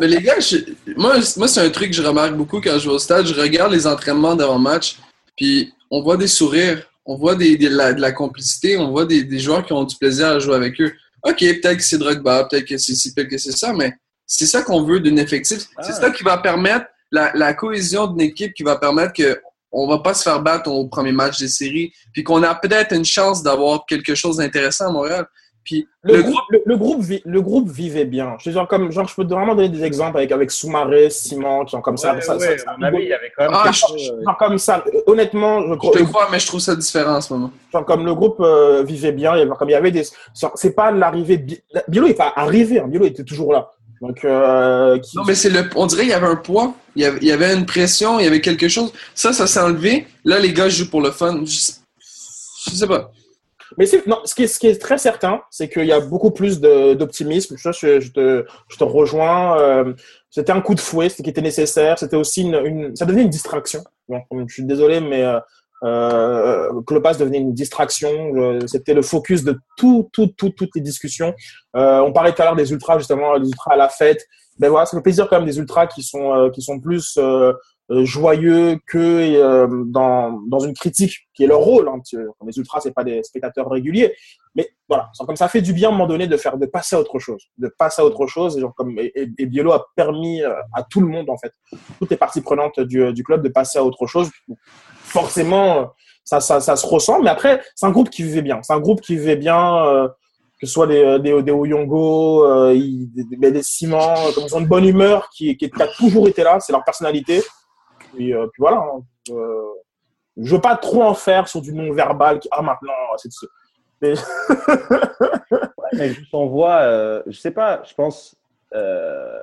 Mais les gars, je- moi, moi c'est un truc que je remarque beaucoup quand je vais au stade. Je regarde les entraînements d'avant match, puis on voit des sourires, on voit des, des- la- de la complicité, on voit des, des joueurs qui ont du plaisir à jouer avec eux. Ok, peut-être que c'est Drogba, peut-être que c'est ci, peut-être que c'est ça, mais c'est ça qu'on veut d'une effectif. C'est Ah. ça qui va permettre la, la cohésion d'une équipe qui va permettre que on va pas se faire battre au premier match des séries, puis qu'on a peut-être une chance d'avoir quelque chose d'intéressant à Montréal. Puis Le, le groupe, le, le groupe vi- le groupe vivait bien. Je veux dire, comme, genre, je peux vraiment donner des exemples avec, avec Soumaré, Simon, qui sont comme ça. ça, ça- avis, il y avait quand même. Ah, je- chose, euh, genre comme ça. Honnêtement, je je te crois, mais je trouve ça différent en ce moment. genre, comme le groupe euh, vivait bien, il y avait, comme il y avait des. genre, C'est pas l'arrivée. Bi- Bilo n'est pas arrivé, hein, Bilo était toujours là. Donc, euh, qui- Non, mais c'est le. On dirait qu'il y avait un poids, il y avait, il y avait une pression, il y avait quelque chose. Ça, ça s'est enlevé. Là, les gars jouent pour le fun. Je, je sais pas. Mais non, ce qui est, ce qui est très certain, c'est qu'il y a beaucoup plus d'optimisme. Je, je, je te, je te rejoins. euh, c'était un coup de fouet, ce qui était nécessaire. C'était aussi une, une, ça devenait une distraction. Je suis désolé, mais euh, euh, Klopas devenait une distraction. C'était le focus de tout, tout, tout, toutes les discussions. Euh, on parlait tout à l'heure des ultras, justement, des ultras à la fête. Ben voilà, c'est le plaisir quand même des ultras qui sont, euh, plus euh, joyeux que dans, une critique qui est leur rôle. Hein, les ultras, c'est pas des spectateurs réguliers, mais voilà, comme ça fait du bien à un moment donné de faire, de passer à autre chose, de passer à autre chose. Et, genre, Bielo a permis à tout le monde en fait, toutes les parties prenantes du club de passer à autre chose. Forcément, euh, ça, ça, ça se ressent, mais après, c'est un groupe qui vivait bien. C'est un groupe qui vivait bien. euh, que ce soit des, des, des Oyongo, euh, des, Ciments, euh, comme ils une bonne humeur qui, qui, a toujours été là, c'est leur personnalité. Puis, euh, voilà. hein. Euh, je veux pas trop en faire sur du non-verbal. Ah, maintenant, c'est Mais... (laughs) mais juste on voit, euh, je sais pas, je pense, euh,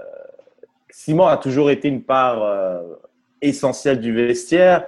Simon a toujours été une part euh, essentielle du vestiaire.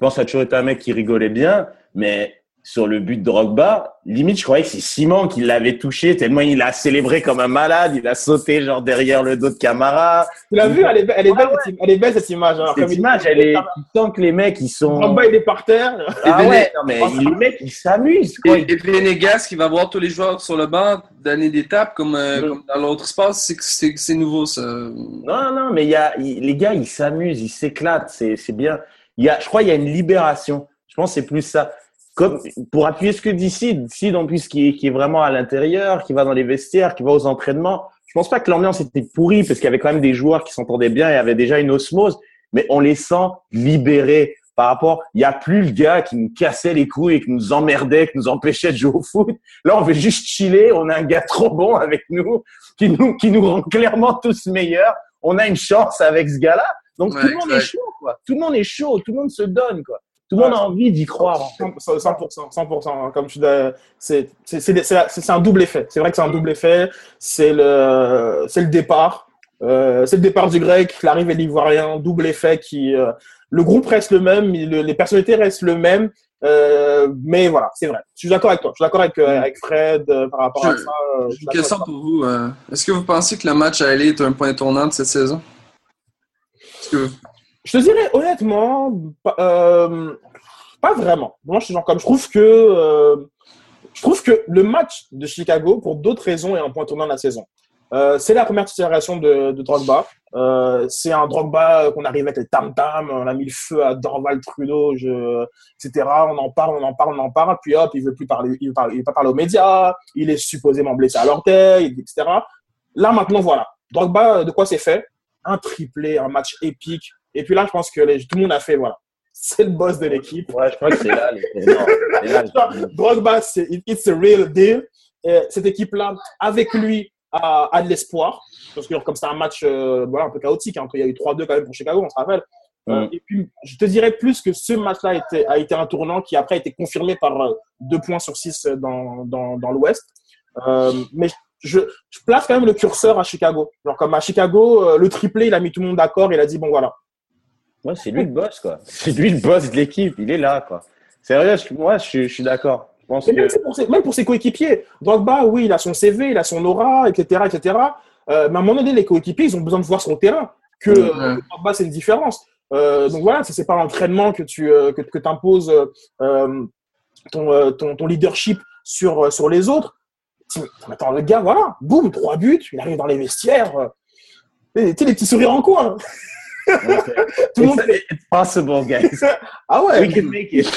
Je pense qu'il a toujours été un mec qui rigolait bien, mais sur le but de Drogba, limite, je croyais que c'est Simon qui l'avait touché, tellement il a célébré comme un malade, il a sauté genre derrière le dos de Camara. Tu l'as vu, elle est, be- elle est belle, cette, im- elle est belle cette image. hein. Cette Comme il- image, elle est, sens que les mecs, ils sont. Drogba, il est par terre. Ah Et ouais, non, mais les mecs, ils s'amusent, quoi. Et, et Venegas qui va voir tous les joueurs sur le banc donner des tapes comme, euh, Mm. comme dans l'autre espace, c'est que c'est c'est nouveau ça. Non, non, mais y a, les gars, ils s'amusent, ils s'éclatent, c'est, c'est bien. Il y a, je crois, il y a une libération. Je pense que c'est plus ça. Comme, pour appuyer ce que dit Sid, Sid, en plus, qui est, vraiment à l'intérieur, qui va dans les vestiaires, qui va aux entraînements. Je pense pas que l'ambiance était pourrie parce qu'il y avait quand même des joueurs qui s'entendaient bien et avaient déjà une osmose, mais on les sent libérés par rapport, il y a plus le gars qui nous cassait les couilles et qui nous emmerdait, qui nous empêchait de jouer au foot. Là, on veut juste chiller. On a un gars trop bon avec nous, qui nous, qui nous rend clairement tous meilleurs. On a une chance avec ce gars-là. Donc, Ouais, tout le monde est chaud, quoi. Tout le monde est chaud. Tout le monde se donne, quoi. Tout le monde a envie d'y croire. en fait. 100%, 100%, 100%, hein, comme tu dis, c'est, c'est, c'est, c'est, c'est un double effet. C'est vrai que c'est un double effet. C'est le, c'est le départ. Euh, c'est le départ du grec, l'arrivée de l'ivoirien, double effet qui, euh, le groupe reste le même, le- les personnalités restent le même, euh, mais voilà, c'est vrai. Je suis d'accord avec toi. Je suis d'accord avec, avec Fred par rapport à ça. suis Une question pour vous. Est-ce que vous pensez que le match à aller est un point tournant de cette saison? Je te dirais honnêtement, pas, euh, pas vraiment. Moi, je suis genre comme je trouve que euh, je trouve que le match de Chicago, pour d'autres raisons, est un point tournant de la saison. Euh, c'est la première titularisation de, Drogba. C'est un Drogba qu'on arrive avec les tam-tam, on a mis le feu à Dorval Trudeau, etc. On en parle, on en parle, on en parle, puis hop, il veut plus parler, il pas aux médias, il est supposément blessé à l'orteil, etc. Là, maintenant, voilà. Drogba, de quoi c'est fait? Un triplé, un match épique. Et puis là, je pense que les, tout le monde a fait, voilà. (laughs) C'est le boss de l'équipe. Ouais, je crois que c'est là. les- (laughs) Drogba, c'est it's a real deal. Et cette équipe-là, avec lui, a, a de l'espoir. Parce que comme c'est un match euh, voilà, un peu chaotique, hein, il y a eu 3-2 quand même pour Chicago, on se rappelle. Euh, Mm. et puis, je te dirais plus que ce match-là a été, a été un tournant qui après a été confirmé par euh, 2 points sur 6 dans, dans, dans l'Ouest. Euh, mais je, je place quand même le curseur à Chicago. Genre comme à Chicago, euh, le triplé, il a mis tout le monde d'accord. Il a dit, bon voilà, Ouais, c'est lui le boss, quoi. (laughs) C'est lui le boss de l'équipe. Il est là, quoi. Sérieux, moi, je, suis- je suis d'accord. Que. même, pour ses, même pour ses coéquipiers. Drogba, oui, il a son CV, il a son aura, etc. etc. Euh, mais à un moment donné, les coéquipiers, ils ont besoin de voir son terrain. Que, euh, Drogba, c'est une différence. Euh, donc voilà, c'est c'est pas l'entraînement que tu euh, que, que imposes ton, euh, ton, ton leadership sur, euh, sur les autres. Attends, le gars, voilà, boum, trois buts, il arrive dans les vestiaires. euh, et, Tu sais, les petits sourires en coin. (laughs) Tout le monde fait It's possible, guys. (laughs) Ah ouais, We can make it.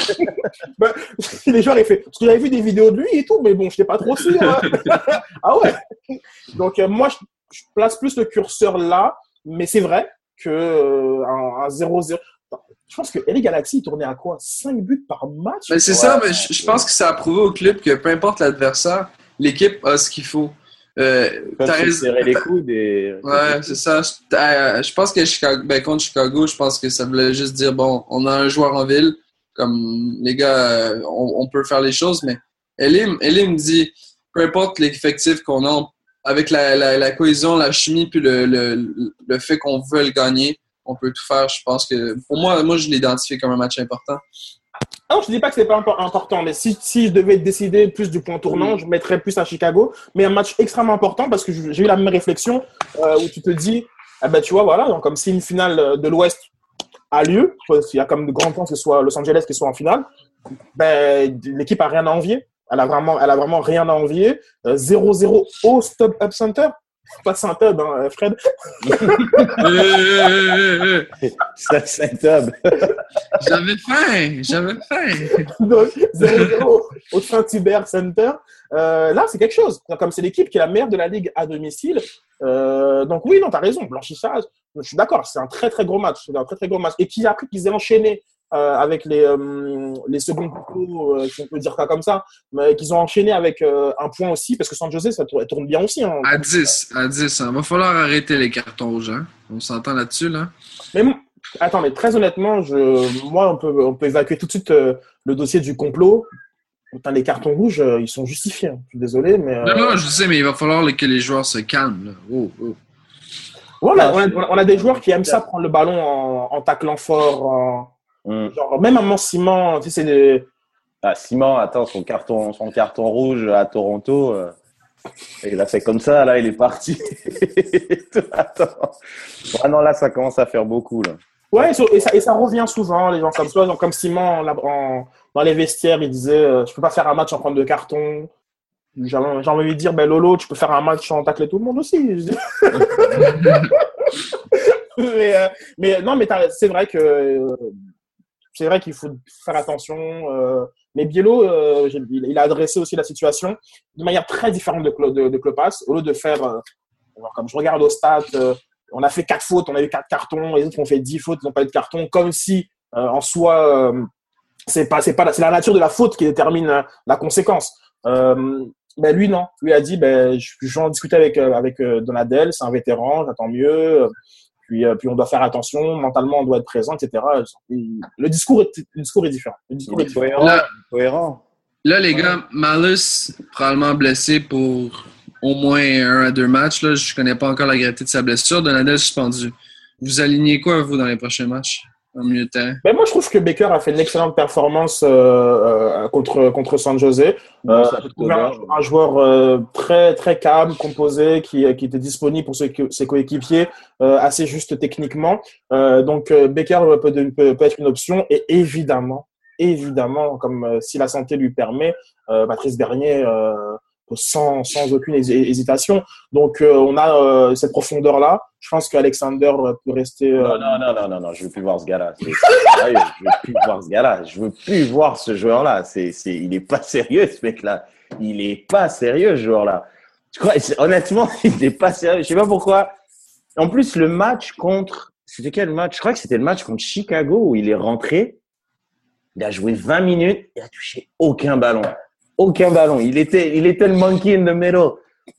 (laughs) les joueurs, ils fait. Parce que j'avais vu des vidéos de lui et tout, mais bon, je n'étais pas trop sûr. hein. ah ouais. Donc, euh, moi, je, je place plus le curseur là, mais c'est vrai que euh, un un 0-0. Je pense que LA Galaxy il tournait à quoi? 5 buts par match? Mais c'est Ouais, ça, mais je, je pense que ça a prouvé au club que peu importe l'adversaire, l'équipe a ce qu'il faut. Euh, serrer les coudes et. Ouais, c'est ça. Je, je pense que Chicago, ben, contre Chicago, je pense que ça voulait juste dire bon, on a un joueur en ville, comme les gars, euh, on, on peut faire les choses, mais Elim, Elim dit peu importe l'effectif qu'on a, avec la, la, la cohésion, la chimie, puis le, le, le fait qu'on veut le gagner, on peut tout faire. Je pense que pour moi, moi je l'identifie comme un match important. Ah non, je dis pas que c'est pas impor- important, mais si, si je devais décider plus du point tournant, je mettrais plus à Chicago. Mais un match extrêmement important parce que j'ai eu la même réflexion euh, où tu te dis, ah ben tu vois, voilà, donc comme si une finale euh, de l'Ouest a lieu, parce qu'il y a comme de grands chances que ce soit Los Angeles qui soit en finale, ben l'équipe a rien à envier. Elle a vraiment, elle a vraiment rien à envier. Euh, 0-0 au Stop Up Center. Pas Saint-Hub, hein, Fred. Euh, (laughs) Ça, c'est top. j'avais faim, j'avais faim. Donc, 0-0 au Saint-Hubert Center. Euh, là, c'est quelque chose. Comme c'est l'équipe qui est la meilleure de la ligue à domicile. Euh, donc oui, non, tu as raison. Blanchissage, je suis d'accord. C'est un très, très gros match. C'est un très, très gros match. Et qui a pris qu'ils aient enchaîné euh, avec les, euh, les seconds couteaux, euh, si on peut dire ça comme ça, mais qu'ils ont enchaîné avec euh, un point aussi, parce que San Jose, ça tourne, tourne bien aussi. Hein. À 10, à 10. Il va falloir arrêter les cartons rouges. Hein? On s'entend là-dessus, là? Mais m- attends, mais très honnêtement, je, moi, on peut, on peut évacuer tout de suite euh, le dossier du complot. Putain, les cartons rouges, euh, ils sont justifiés. hein. Je suis désolé, mais. euh, Non, non, je sais, mais il va falloir que les joueurs se calment. Là. Oh, oh. Ouais, on, a, on a- on a des joueurs qui aiment ça prendre le ballon en, en taclant fort, en- Hum. genre, même un Manciment, tu sais, c'est des... Ah, Simon, attends, son carton, son carton rouge à Toronto, euh, il a fait comme ça, là, il est parti. (laughs) attends. Ah non, là, ça commence à faire beaucoup, là. Ouais, et ça, et ça, revient souvent, les gens comme ça, genre, comme Simon en- dans les vestiaires, il disait euh, Je peux pas faire un match en prendre de carton. J'ai envie de dire ben, Lolo, tu peux faire un match en tacler tout le monde aussi. (laughs) (laughs) Mais, euh, mais non, mais c'est vrai que euh, c'est vrai qu'il faut faire attention. euh, mais Biello, euh, il, a adressé aussi la situation de manière très différente de, de, de. Au lieu de faire, euh, comme je regarde au stade, on a fait quatre fautes, on a eu quatre cartons, les autres ont fait dix fautes, ils n'ont pas eu de carton, comme si en soi, c'est pas, pas, la- nature de la faute qui détermine la conséquence. Ben lui non, lui a dit ben je, je vais en discuter avec avec Donadel, c'est un vétéran, j'attends mieux. Puis, euh, puis on doit faire attention, mentalement on doit être présent, etc. Et le discours est, le discours est différent. Le discours est cohérent. Là- cohérent. Là, les gars, Malus, probablement blessé pour au moins un à deux matchs. Là. Je connais pas encore la gravité de sa blessure. Donadel suspendu. Vous alignez quoi, vous, dans les prochains matchs, en milieu de terrain? Ben moi je trouve que Baker a fait une excellente performance euh, euh, contre contre San Jose. Euh, un, un joueur euh, très très calme, composé, qui, qui était disponible pour ses, co- ses coéquipiers, euh, assez juste techniquement. Euh, donc euh, Baker peut, peut, peut être une option et évidemment, évidemment, comme euh, si la santé lui permet, euh, Patrice Bernier euh, sans, aucune hésitation. Donc, euh, on a euh, cette profondeur-là. Je pense qu'Alexander peut rester. Non, non, non, non, non, non, je veux plus voir ce gars-là. je veux plus voir ce gars-là. Je veux plus voir ce joueur-là. C'est, c'est, il est pas sérieux, ce mec-là. Il est pas sérieux, ce joueur-là. Je crois, honnêtement, (laughs) il est pas sérieux. Je sais pas pourquoi. En plus, le match contre, c'était quel match? Je crois que c'était le match contre Chicago où il est rentré. Il a joué 20 minutes et a touché aucun ballon aucun ballon. Il était, il était le monkey in the middle.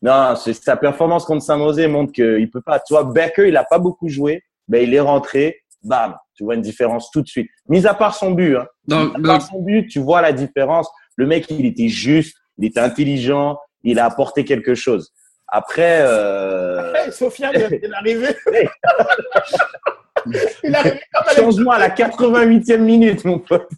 Non, sa performance contre Saint-Nosé montre qu'il peut pas. Tu vois, Becker, il a pas beaucoup joué. Ben, il est rentré. Bam. Tu vois une différence tout de suite. Mis à part son but, hein. à part son but, tu vois la différence. Le mec, il était juste, il était intelligent, il a apporté quelque chose. Après, euh... Après Sofiane, il est arrivé. (laughs) il est arrivé Changement à la 88e minute, mon pote.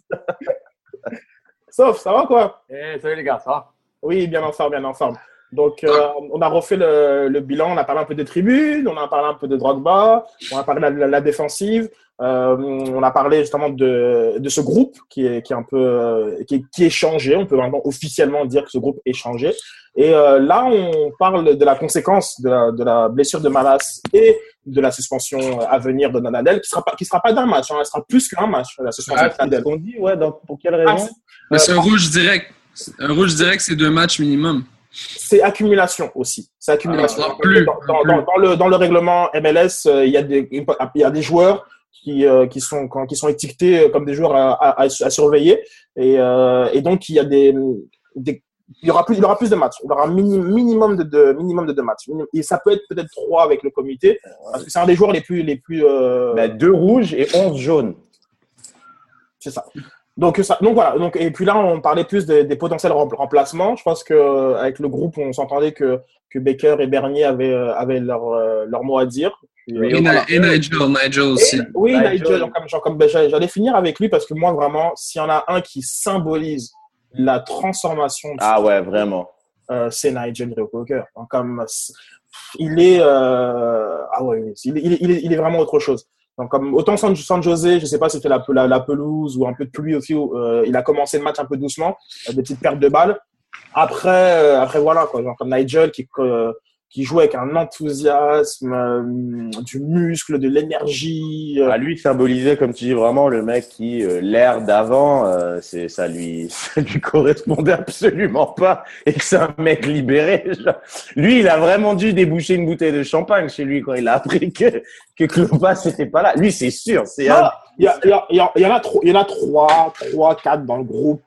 Sauf, ça va quoi? Eh, salut les gars, ça va? Oui, bien ensemble, bien ensemble. Donc, euh, on a refait le, bilan, on a parlé un peu des tribunes, on a parlé un peu de Drogba, on a parlé de la, défensive, euh, on a parlé justement de, de ce groupe qui est, qui est un peu euh, qui, est, qui est changé. On peut vraiment officiellement dire que ce groupe est changé. Et là, on parle de la conséquence de la, de la blessure de Malas et de la suspension à venir de Nadal, qui sera pas qui sera pas d'un match, hein, elle sera plus qu'un match la suspension ah, de Nadal. On dit ouais, donc pour quelle raison mais c'est un rouge direct. Un rouge direct, c'est deux matchs minimum. C'est accumulation aussi. C'est accumulation. Ah, plus, dans, dans, le, dans le règlement MLS, euh, il y, a des, il y a des joueurs qui, euh, qui, sont, qui sont étiquetés comme des joueurs à, à, à surveiller. Et, euh, et, donc, il y a des, des il y aura plus, il aura plus de matchs. Il y aura un minimum de, de, minimum de deux matchs. Et ça peut être peut-être trois avec le comité, parce que c'est un des joueurs les plus, les plus. Euh... Ben, deux rouges et onze jaunes. C'est ça. Donc, ça, donc voilà. Donc, et puis là, on parlait plus des, des potentiels remplacements. Je pense que avec le groupe, on s'entendait que, que Baker et Bernier avaient, euh, avaient leur, euh, leur mot à dire. Euh, et, Nigel, Nigel aussi. oui, Nigel. Donc, comme, comme ben, j'allais finir avec lui parce que moi, vraiment, s'il y en a un qui symbolise la transformation. De ah ouais, vraiment. Euh, c'est Nigel Walker. Comme il est, euh, ah ouais, il, il, il, est, il est vraiment autre chose. Donc, comme, autant San, San José, je sais pas si c'était la, la, pelouse ou un peu de pluie aussi, euh, il a commencé le match un peu doucement, des petites pertes de balles. Après, euh, après voilà, quoi, genre comme Nigel qui, euh, qui joue avec un enthousiasme, euh, du muscle, de l'énergie. Euh. À lui symbolisait, comme tu dis, vraiment le mec qui euh, l'air d'avant, c'est ça lui (laughs) ça lui correspondait absolument pas et que c'est un mec libéré. Lui, il a vraiment dû déboucher une bouteille de champagne chez lui quand il a appris que que Klopas n'était pas là. Lui, c'est sûr. C'est il y, a, il, y a, y en a il y en a trois, trois, quatre dans le groupe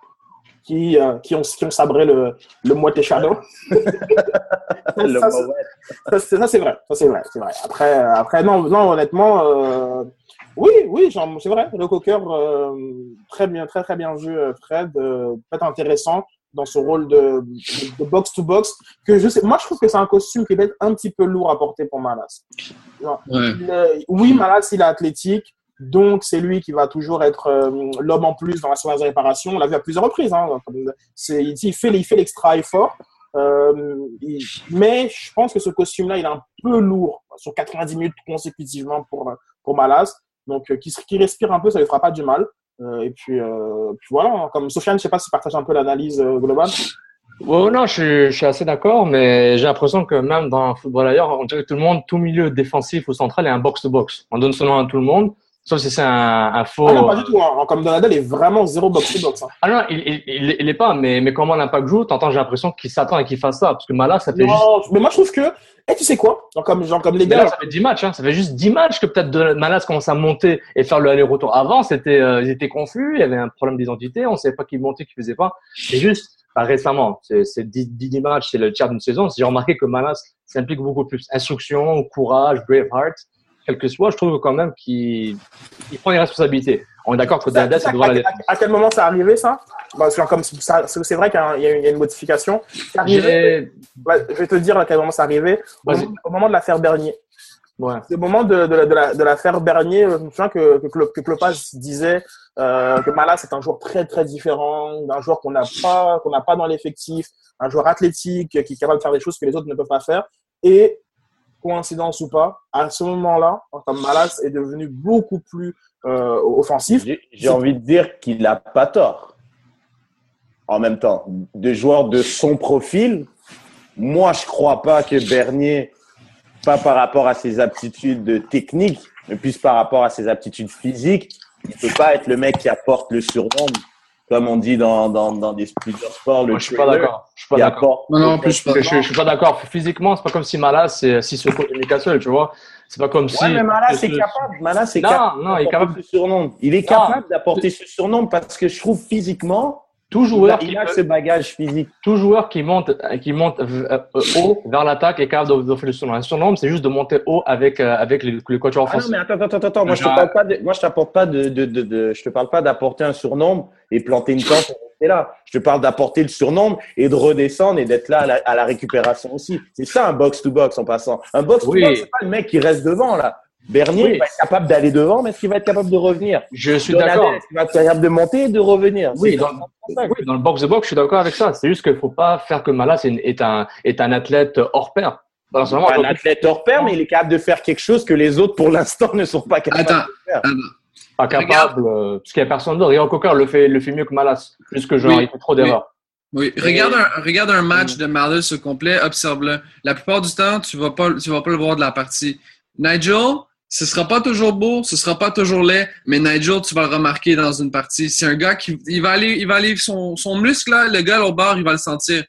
qui, euh, qui, ont, qui ont sabré le, le moitié shadow. (laughs) ça, ça c'est vrai. Ça, c'est vrai, c'est vrai. Après, après non, non honnêtement, euh, oui, oui, c'est vrai. Le cocker, euh, très bien, très, très bien vu, Fred. Euh, peut-être intéressant dans ce rôle de, de, box to box que je sais moi je trouve que c'est un costume qui est peut-être un petit peu lourd à porter pour Malas ouais. oui Malas il est athlétique donc, c'est lui qui va toujours être euh, l'homme en plus dans la séance de réparation. On l'a vu à plusieurs reprises. Hein. il, fait, l'extra effort. Euh, mais je pense que ce costume-là, il est un peu lourd sur 90 minutes consécutivement pour, pour Malas. Donc, euh, qui, respire un peu, ça ne lui fera pas du mal. Euh, et puis, voilà, hein. comme Sofiane, je ne sais pas si tu partages un peu l'analyse globale. Oh, non, je suis, assez d'accord, mais j'ai l'impression que même dans le football ailleurs, on dirait que tout le monde, tout milieu défensif ou central est un box-to-box. On donne son nom à tout le monde. Sauf si c'est un, un, faux. Ah non, pas du tout. Hein. Comme Donadel est vraiment zéro box-to-box. Hein. Ah non, il, il, il, est pas, mais, mais comment l'impact joue, t'entends, j'ai l'impression qu'il s'attend à qu'il fasse ça. Parce que Malas, ça fait non, juste. Mais moi, je trouve que. Eh, tu sais quoi? Genre comme, genre comme les gars. Là, ça fait 10 matchs. Hein. Ça fait juste 10 matchs que peut-être Malas commence à monter et faire le aller-retour. Avant, c'était, euh, ils étaient confus. Il y avait un problème d'identité. On savait pas qui montait, qui faisait pas. C'est juste. Pas récemment, c'est 10, 10 matchs, c'est le tiers d'une saison. J'ai remarqué que Malas s'implique beaucoup plus. Instruction, courage, brave heart quel que soit, je trouve quand même qu'il prend les responsabilités. On est d'accord que Dada, c'est devant la défense. À quel moment ça arrivé, ça? Parce que comme c'est vrai qu'il y, a une modification. Arrivé, je vais te dire à quel moment ça arrivé. Au, au, moment de l'affaire Bernier. Ouais. C'est au moment de, de, de l'affaire la, Bernier, je me souviens que, que, que Klopas disait euh, que Malas c'est un joueur très très différent, un joueur qu'on n'a pas qu'on n'a pas dans l'effectif, un joueur athlétique qui est capable de faire des choses que les autres ne peuvent pas faire. Et coïncidence ou pas, à ce moment-là, comme Malas est devenu beaucoup plus euh, offensif. J'ai envie de dire qu'il n'a pas tort. En même temps, des joueurs de son profil, moi, je crois pas que Bernier, pas par rapport à ses aptitudes techniques, mais plus par rapport à ses aptitudes physiques, il peut pas être le mec qui apporte le surnombre, comme on dit dans, dans, dans des plusieurs sports. Le Moi, je suis pas trailer d'accord. Je suis pas d'accord. Non, non, en plus, je suis pas Je, je, je suis pas d'accord. Physiquement, c'est pas comme si Malas, c'est Sissoko et Mikassel, tu vois. C'est pas comme si. Ouais, mais Malas, c'est ce- capable. Malas, c'est Non, capable. non, il est d'apporter capable- ce surnombre. Il est Non. capable d'apporter ce surnombre parce que je trouve physiquement, Tout il joueur, a, qui il a peut- ce bagage physique. tout joueur qui monte, qui monte euh, euh, haut vers l'attaque est capable d'offrir le surnom. Un surnom, c'est juste de monter haut avec, euh, avec les, les coachs Ah non, mais attends, attends, attends. Moi, je te parle pas de, moi, je t'apporte pas de, de, de, de- je te parle pas d'apporter un surnombre et planter une tente et rester là. Je te parle d'apporter le surnombre et de redescendre et d'être là à la, à la récupération aussi. C'est ça, un box to box en passant. Un box to Oui. box, c'est pas le mec qui reste devant, là. Bernier, Oui. il va être capable d'aller devant, mais est-ce qu'il va être capable de revenir? Je suis d'accord. est-ce qu'il va être capable de monter et de revenir? Oui, dans, ça. oui, dans le box de box, je suis d'accord avec ça. C'est juste qu'il faut pas faire que Malas est, est un, est un athlète hors pair. Pas un donc, athlète hors pair, mais il est capable de faire quelque chose que les autres, pour l'instant, (laughs) ne sont pas capables Attends. de faire. pas capable, euh, parce qu'il y a personne d'autre. Rio Cocker le fait, le fait mieux que Malas. Plus que genre, Oui. il fait trop d'erreurs. Oui, regarde un, regarde un match de Malice au complet, observe-le. La plupart du temps, tu vas pas, tu vas pas le voir de la partie. Nigel, ce sera pas toujours beau, ce sera pas toujours laid, mais Nigel, tu vas le remarquer dans une partie. C'est un gars qui, il va aller, il va aller, son, son muscle là, le gars au bord, il va le sentir.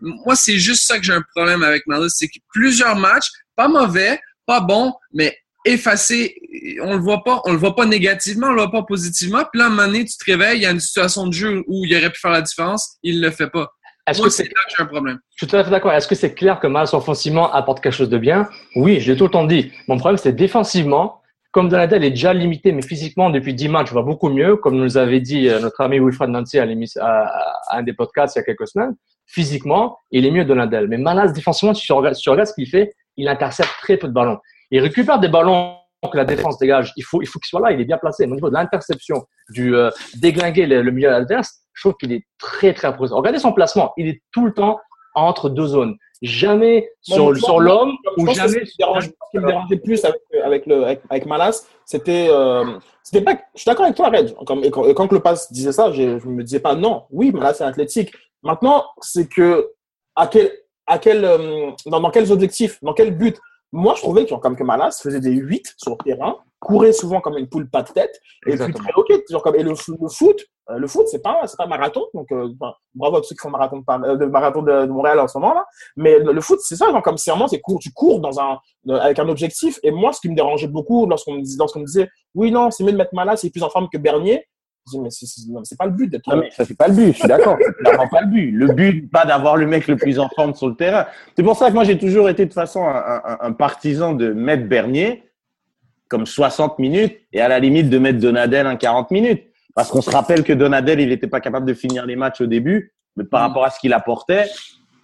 Moi, c'est juste ça que j'ai un problème avec Malice, c'est que plusieurs matchs, pas mauvais, pas bons, mais effacés. On le voit pas, on le voit pas négativement, on le voit pas positivement. Puis là, à un moment donné, tu te réveilles, il y a une situation de jeu où il aurait pu faire la différence, il le fait pas. Est-ce que c'est là que j'ai un problème. je suis tout à fait d'accord. Est-ce que c'est clair que Malas offensivement apporte quelque chose de bien? Oui, je l'ai tout le temps dit. Mon problème, c'est défensivement. Comme Donadel est déjà limité, mais physiquement, depuis 10 matchs, va beaucoup mieux. Comme nous avait dit euh, notre ami Wilfred Nancy à, à un des podcasts il y a quelques semaines. Physiquement, il est mieux Donadel. Mais Malas, défensivement, si tu regardes, si tu regardes ce qu'il fait, il intercepte très peu de ballons. Il récupère des ballons que la défense dégage. Il faut, il faut qu'il soit là, il est bien placé. Mais au niveau de l'interception, du euh, déglinguer le, le milieu adverse, je trouve qu'il est très, très impressionnant. Regardez son placement. Il est tout le temps entre deux zones. Jamais sur, l'homme ou que ce jamais qui me dérange- ce qui me dérangeait plus avec, avec, le, avec, avec Malas, c'était. Euh, c'était pas, je suis d'accord avec toi. Comme, et quand, et quand Klopas disait ça, je, je me disais pas non. Oui, Malas c'est athlétique. Maintenant, c'est que à quel, à quel, euh, dans, dans quels objectifs, dans quel but? Moi, je trouvais que, comme que Malas faisait des 8 sur le terrain, courait souvent comme une poule pas de tête, et puis Exactement. très ok. Genre comme, et le, fo- le foot, euh, le foot, c'est pas, c'est pas marathon. Donc, euh, enfin, bravo à tous ceux qui font marathon de, euh, marathon de, Montréal en ce moment là. Mais le, foot, c'est ça, comme c'est vraiment, c'est court, tu cours dans un, avec un objectif. Et moi, ce qui me dérangeait beaucoup lorsqu'on me disait, lorsqu'on me disait, oui, non, c'est mieux de mettre Malas, c'est plus en forme que Bernier. Je dis, mais c'est, c'est, pas le but d'être. Non, ça, c'est pas le but, je suis d'accord. C'est pas le but. Le but, pas d'avoir le mec le plus en forme sur le terrain. C'est pour ça que moi, j'ai toujours été de toute façon un partisan de mettre Bernier comme 60 minutes et à la limite de mettre Donadel un 40 minutes. Parce qu'on se rappelle que Donadel, il n'était pas capable de finir les matchs au début, mais par rapport à ce qu'il apportait,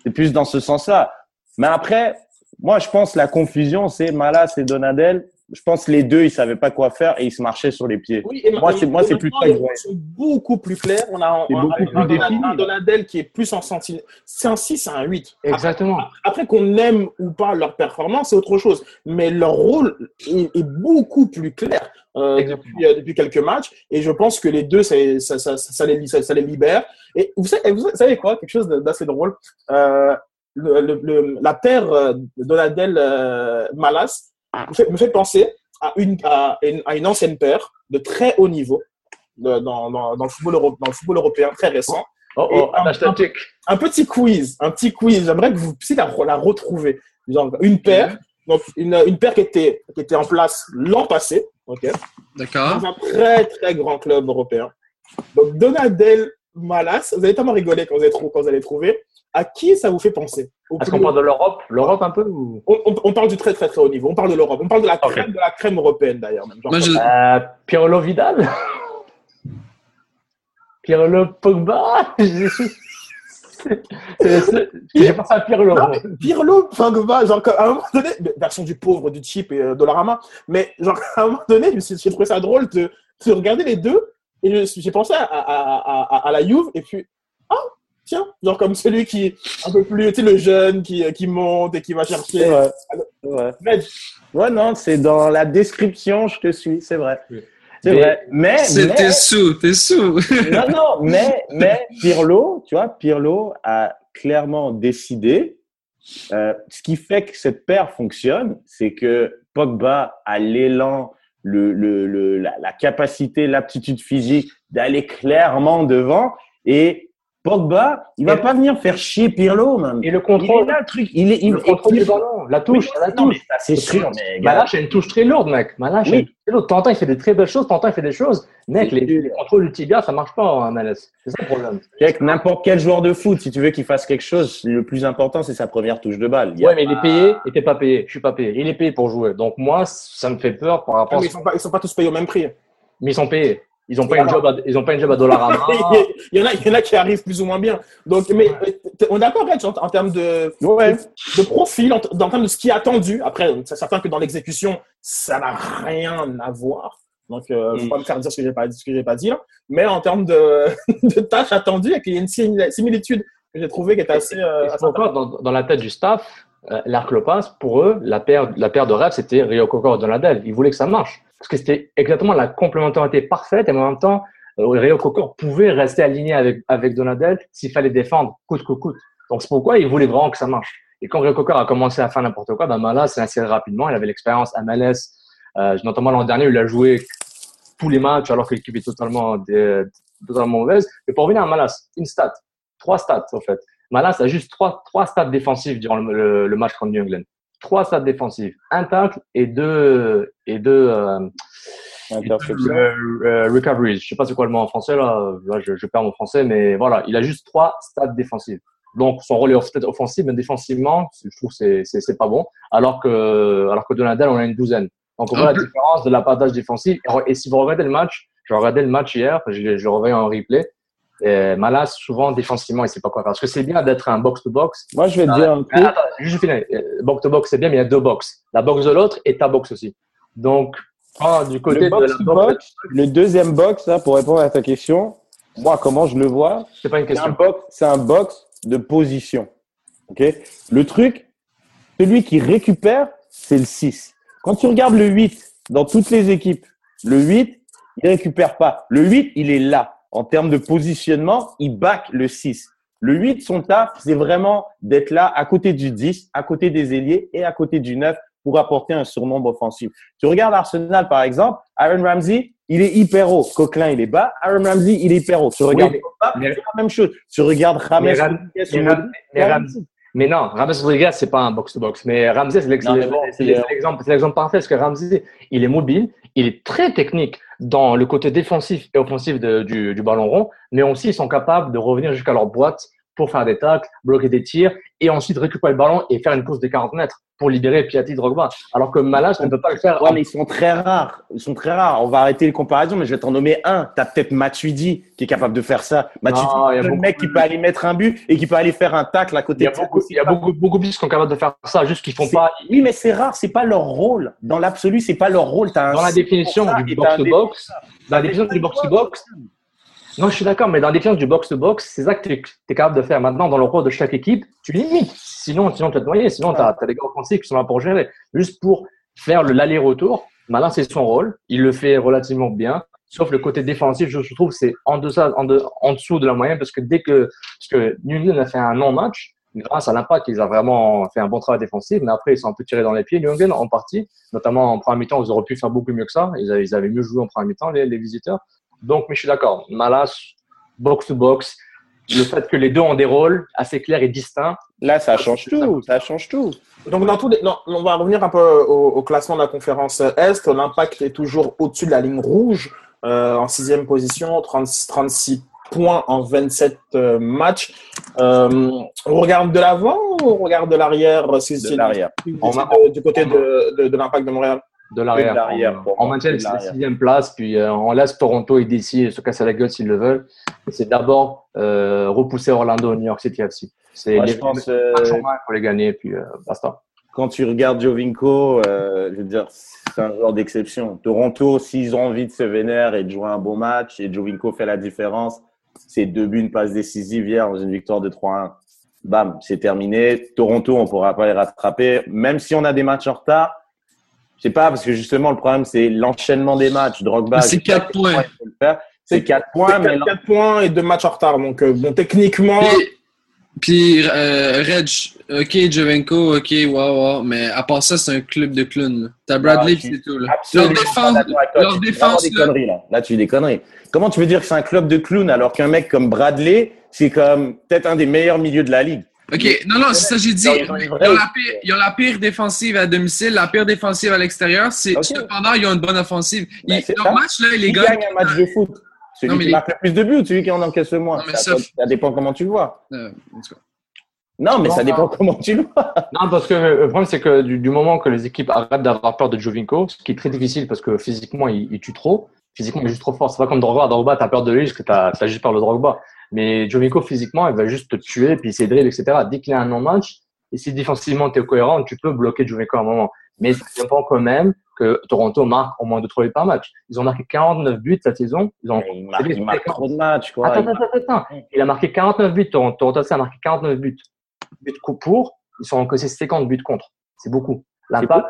c'est plus dans ce sens-là. Mais après, moi, je pense la confusion, c'est Malas et Donadel. Je pense que les deux, ils savaient pas quoi faire et ils se marchaient sur les pieds. Oui, et Moi, c'est- moi, c'est plus rôles sont beaucoup plus clairs. On a un, C'est un- Donadel qui est plus en sentinelle. C'est un 6, c'est un 8. Exactement. Après qu'on aime ou pas leur performance, c'est autre chose. Mais leur rôle est, est beaucoup plus clair euh, depuis, euh, depuis quelques matchs. Et je pense que les deux, ça, ça, ça, ça les, ça, ça les libère. Et vous savez, vous savez quoi? Quelque chose d'assez drôle. Euh, le, le, le- la paire Donadel Malas me fait, me fait penser à une, à, une, à une ancienne paire de très haut niveau de- dans, dans, dans, le football euro- dans le football européen très récent. Oh, oh, un- un statique. Un petit quiz, un petit quiz. J'aimerais que vous puissiez la, la retrouver. Genre, une paire, donc une, une paire qui était, qui était en place l'an passé, ok, D'accord? dans un très très grand club européen. Donc Donadel Malas, vous allez tellement rigoler quand vous allez, trou- quand vous allez trouver. À qui ça vous fait penser? Est-ce qu'on parle de l'Europe? L'Europe un peu ou... on, on- on parle du très très très haut niveau. On parle de l'Europe. On parle de la crème de la crème européenne d'ailleurs. Même. Genre, Moi, je, Euh, Pirlo Vidal? (laughs) Pirlo Pogba? (laughs) (laughs) J'ai pensé à Pirlo. Non, mais Pirlo, Pogba, genre à un moment donné, version du pauvre, du cheap et euh, Dollarama, mais genre à un moment donné, j'ai trouvé ça drôle de, de regarder les deux et j'ai pensé à, à, à, à, à la Juve et puis ah tiens, genre comme celui qui est un peu plus, tu sais le jeune qui, qui monte et qui va chercher. vrai. Reg, Ouais, non, c'est dans la description, je te suis, c'est vrai. Oui. C'est Mais- vrai. Mais, c'est- mais- sous, t'es sous. non, non, (laughs) mais, mais Pirlo, tu vois, Pirlo a clairement décidé Euh, ce qui fait que cette paire fonctionne, c'est que Pogba a l'élan, le, le, le, la, la capacité, l'aptitude physique d'aller clairement devant et Pogba, il va Et- pas venir faire chier Pirlo, man. Et le Il contrôle, est là, le truc. Il est, il, le contrôle il- du ballon, la touche, la Non, mais touche. ça, c'est sûr, mais Malache a une touche très lourde, mec. Malache a Oui. une touche très lourde. Tantin, il fait des très belles choses. Tantin, il fait des choses. Mec, les, contrôles du tibia, ça marche pas en MLS. C'est ça le problème. Avec n'importe quel joueur de foot, si tu veux qu'il fasse quelque chose, le plus important, c'est sa première touche de balle. Il Ouais, mais il pas- est payé, il était pas payé. Je suis pas payé. Il est payé pour jouer. Donc moi, ça me fait peur par Ah, rapport. mais ils sont pas, ils sont pas tous payés au même prix. Mais ils sont payés. Ils ont pas Voilà. une job, à, ils ont pas une job à Dollarama. (laughs) il, y en a, il y en a qui arrivent plus ou moins bien. Donc, mais euh, on est d'accord, en, en termes de, Ouais. de profil, en, en termes de ce qui est attendu. Après, c'est certain que dans l'exécution, ça n'a rien à voir. Donc, euh, faut Mm. pas me faire dire ce que j'ai pas dit, ce que j'ai pas dit. là. Mais en termes de, (laughs) de tâches attendues, et qu'il y a une simili- similitude que j'ai trouvé qui est assez, euh, assez pourquoi, dans, dans la tête du staff, l'Arc Lopez, pour eux, la paire, la paire de rêve, c'était Rio Coco et Donadel. Ils voulaient que ça marche. Parce que c'était exactement la complémentarité parfaite et en même temps, euh, Rio Coco pouvait rester aligné avec, avec Donadel s'il fallait défendre coûte que coûte. Donc c'est pourquoi ils voulaient vraiment que ça marche. Et quand Rio Coco a commencé à faire n'importe quoi, ben Mala s'est inséré rapidement. Il avait l'expérience MLS. Euh, notamment l'an dernier, il a joué tous les matchs alors que l'équipe est totalement, dé- totalement mauvaise. Et pour revenir à Malas, une stat, trois stats en fait. Malas a juste trois, trois stats défensives durant le, le- le match contre New England. Trois stats défensives, un tacle et deux et deux, euh, et deux, Interception. euh, euh, recoveries. Je sais pas c'est quoi le mot en français là. Là, je, je perds mon français, mais voilà, il a juste trois stats défensives. Donc son rôle est peut-être offensif, mais défensivement, je trouve que c'est c'est pas bon. Alors que alors que Donadel, on a une douzaine. Donc on voit la différence de l'abattage défensif. Et si vous regardez le match, je regardais le match hier, je, je le revoyais en replay. Malas, souvent défensivement, il sait pas quoi faire. Parce que c'est bien d'être un box-to-box. Moi, je vais te dire un Ah, truc. attends, juste finir. Euh, Box-to-box, c'est bien, mais il y a deux box. La box de l'autre et ta box aussi. Donc, quand du côté Le de box la to box, box, le deuxième box, là, pour répondre à ta question, moi, comment je le vois, c'est pas une c'est un question. box, c'est un box de position. Ok? Le truc, celui qui récupère, c'est le 6. Quand tu regardes le 8 dans toutes les équipes, le 8, il récupère pas. Le 8, il est là. En termes de positionnement, il back le 6. Le 8, son taf, c'est vraiment d'être là à côté du 10, à côté des ailiers et à côté du 9 pour apporter un surnombre offensif. Tu regardes Arsenal, par exemple, Aaron Ramsey, il est hyper haut. Coquelin, il est bas. Aaron Ramsey, il est hyper haut. Tu regardes Pogba, mais- c'est la même chose. Tu regardes Rames Mais Ram- Rodriguez mais Ram- Ram- non, Ramsey Rodriguez, c'est pas un box-to-box. Mais Ramsey, bon, c'est l'exemple parfait parce que Ramsey, il est mobile, il est très technique dans le côté défensif et offensif du, du ballon rond, mais aussi ils sont capables de revenir jusqu'à leur boîte pour faire des tacles, bloquer des tirs et ensuite récupérer le ballon et faire une course de 40 mètres pour libérer Piatti Drogba. Alors que Malas ne peut pas le faire. Ouais, mais ils sont très rares. Ils sont très rares. On va arrêter les comparaisons, mais je vais t'en nommer un. T'as peut-être Matuidi qui est capable de faire ça. Matuidi, Non, il y a c'est le mec qui peut aller mettre un but et qui peut aller faire un tacle à côté Il y a de beaucoup, il y a beaucoup, beaucoup plus qui sont capables de faire ça, juste qu'ils font pas. Oui, mais c'est rare. C'est pas leur rôle. Dans l'absolu, c'est pas leur rôle. Un Dans la définition du box-to-box, dans la définition du box-to-box, non, je suis d'accord, mais dans définition du box-to-box, c'est ça que tu es capable de faire. Maintenant, dans le rôle de chaque équipe, tu limites. Sinon, sinon tu vas te noyer. Sinon, tu as, des gars offensifs qui sont là pour gérer. Juste pour faire le- l'aller-retour. Malin, c'est son rôle. Il le fait relativement bien. Sauf le côté défensif, je trouve, c'est en, dessous de la moyenne parce que dès que, parce que a fait un non-match, grâce à l'impact, ils ont vraiment fait un bon travail défensif, mais après, ils sont un peu tirés dans les pieds. New England, en partie, notamment en première mi-temps, ils auraient pu faire beaucoup mieux que ça. Ils avaient, ils avaient mieux joué en première mi-temps, les, les visiteurs. Donc, mais je suis d'accord. Malas, box to box, le fait que les deux ont des rôles assez clairs et distincts. Là, ça change tout. Ça change tout. Donc, dans tous les, non, on va revenir un peu au, au classement de la conférence Est. L'impact est toujours au-dessus de la ligne rouge, euh, en sixième position, 30 36 points en 27 euh, matchs. Euh, on regarde de l'avant ou on regarde de l'arrière si- De l'arrière. de- du côté de, de, de l'impact de Montréal? De l'arrière. On maintient la sixième place, puis euh, on laisse Toronto et DC se casser la gueule s'ils le veulent. C'est d'abord euh, repousser Orlando, New York City FC. C'est Moi, les je pense, euh, pour les gagner, puis euh, basta. quand tu regardes Jovinko, euh, je veux dire, c'est un joueur d'exception. Toronto, s'ils ont envie de se vénérer et de jouer un beau match, et Jovinko fait la différence, c'est deux buts, une passe décisive hier dans une victoire de 3-1. Bam, c'est terminé. Toronto, on pourra pas les rattraper. Même si on a des matchs en retard, je sais pas, parce que justement, le problème, c'est l'enchaînement des matchs. Drogba, c'est je sais pas quatre quel points. C'est quatre points, C'est mais 4, points et deux matchs en retard. Donc, euh, bon, techniquement, Puis euh, Reg, ok, Jovenko, ok, wow, wow, mais à part ça, c'est un club de clowns. T'as Bradley, Ah, c'est tout. Là. Absolument Leur défense, leur défense, des là. conneries, là. Là, tu dis des conneries. Comment tu veux dire que c'est un club de clowns alors qu'un mec comme Bradley, c'est comme peut-être un des meilleurs milieux de la ligue? Ok, non, non, c'est ça que j'ai dit. Ils Ils ont la pire, ils ont la pire défensive à domicile, la pire défensive à l'extérieur. C'est. Cependant, ils ont une bonne offensive. Ben, Ils- leur ça. match, là, les Qui gagnent. gagne un match de foot Celui Non, qui les- marque le plus de buts ou celui qui en encaisse le moins Non, ça, ça- ça dépend comment tu le vois. Euh. Non, mais Non, ça dépend comment tu le vois. Non, parce que le problème, c'est que du, du moment que les équipes arrêtent d'avoir peur de Jovinko, ce qui est très difficile parce que physiquement, il, il tue trop. Physiquement, il est juste trop fort. C'est pas comme Drogba. Drogba, t'as peur de lui parce que t'as as juste peur de Drogba. Mais Jovinko, physiquement, il va juste te tuer, puis essayer de dribble, etc. Dès qu'il a un non-match, et si défensivement t'es cohérent, tu peux bloquer Jovinko à un moment. Mais ça dépend quand même que Toronto marque au moins de 3 buts par match. Ils ont marqué 49 buts cette saison. Ils ont Il marque, il marque trop de matchs, quoi. Attends, attends, attends. Il a marqué 49 buts. Toronto, Toronto a marqué 49 buts. Buts co- pour, ils sont encaissés 50 buts contre. C'est beaucoup. L'impact,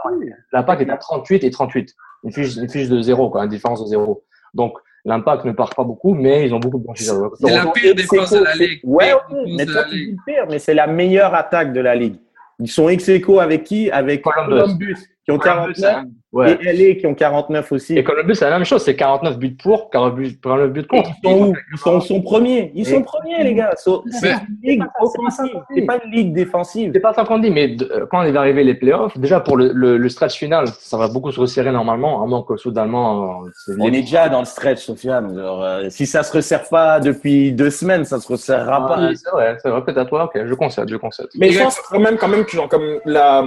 l'impact est à 38 et 38. Une fiche, une fiche de zéro, quoi, une différence de zéro. Donc, l'impact ne part pas beaucoup, mais ils ont beaucoup de franchisseurs. C'est la pire défense de la ligue. Ouais, défense mais toi, tu dis pire, mais c'est la meilleure attaque de la ligue. Ils sont ex aequo avec qui? Avec Columbus. Columbus, qui ont Columbus, 49, Ouais. et LA qui ont 49 aussi. Et Columbus, c'est la même chose. C'est 49 buts pour, 49 buts, 49 buts contre. Ils sont où? Ils sont, sont premiers. Ils Et- sont premiers, les gars. So- C'est une ligue offensive. C'est pas une ligue défensive. C'est pas ça qu'on dit, mais de- quand il va arriver les playoffs, déjà pour le, le, le stretch final, ça va beaucoup se resserrer normalement, à moins que soudainement, euh, On est déjà dans le stretch, Sofiane. Euh, si ça se resserre pas depuis deux semaines, ça se resserrera pas. Ah, c'est vrai, c'est vrai, peut-être, ouais, ok, je concède, je concède. Mais je pense quand même, quand même que genre, comme la,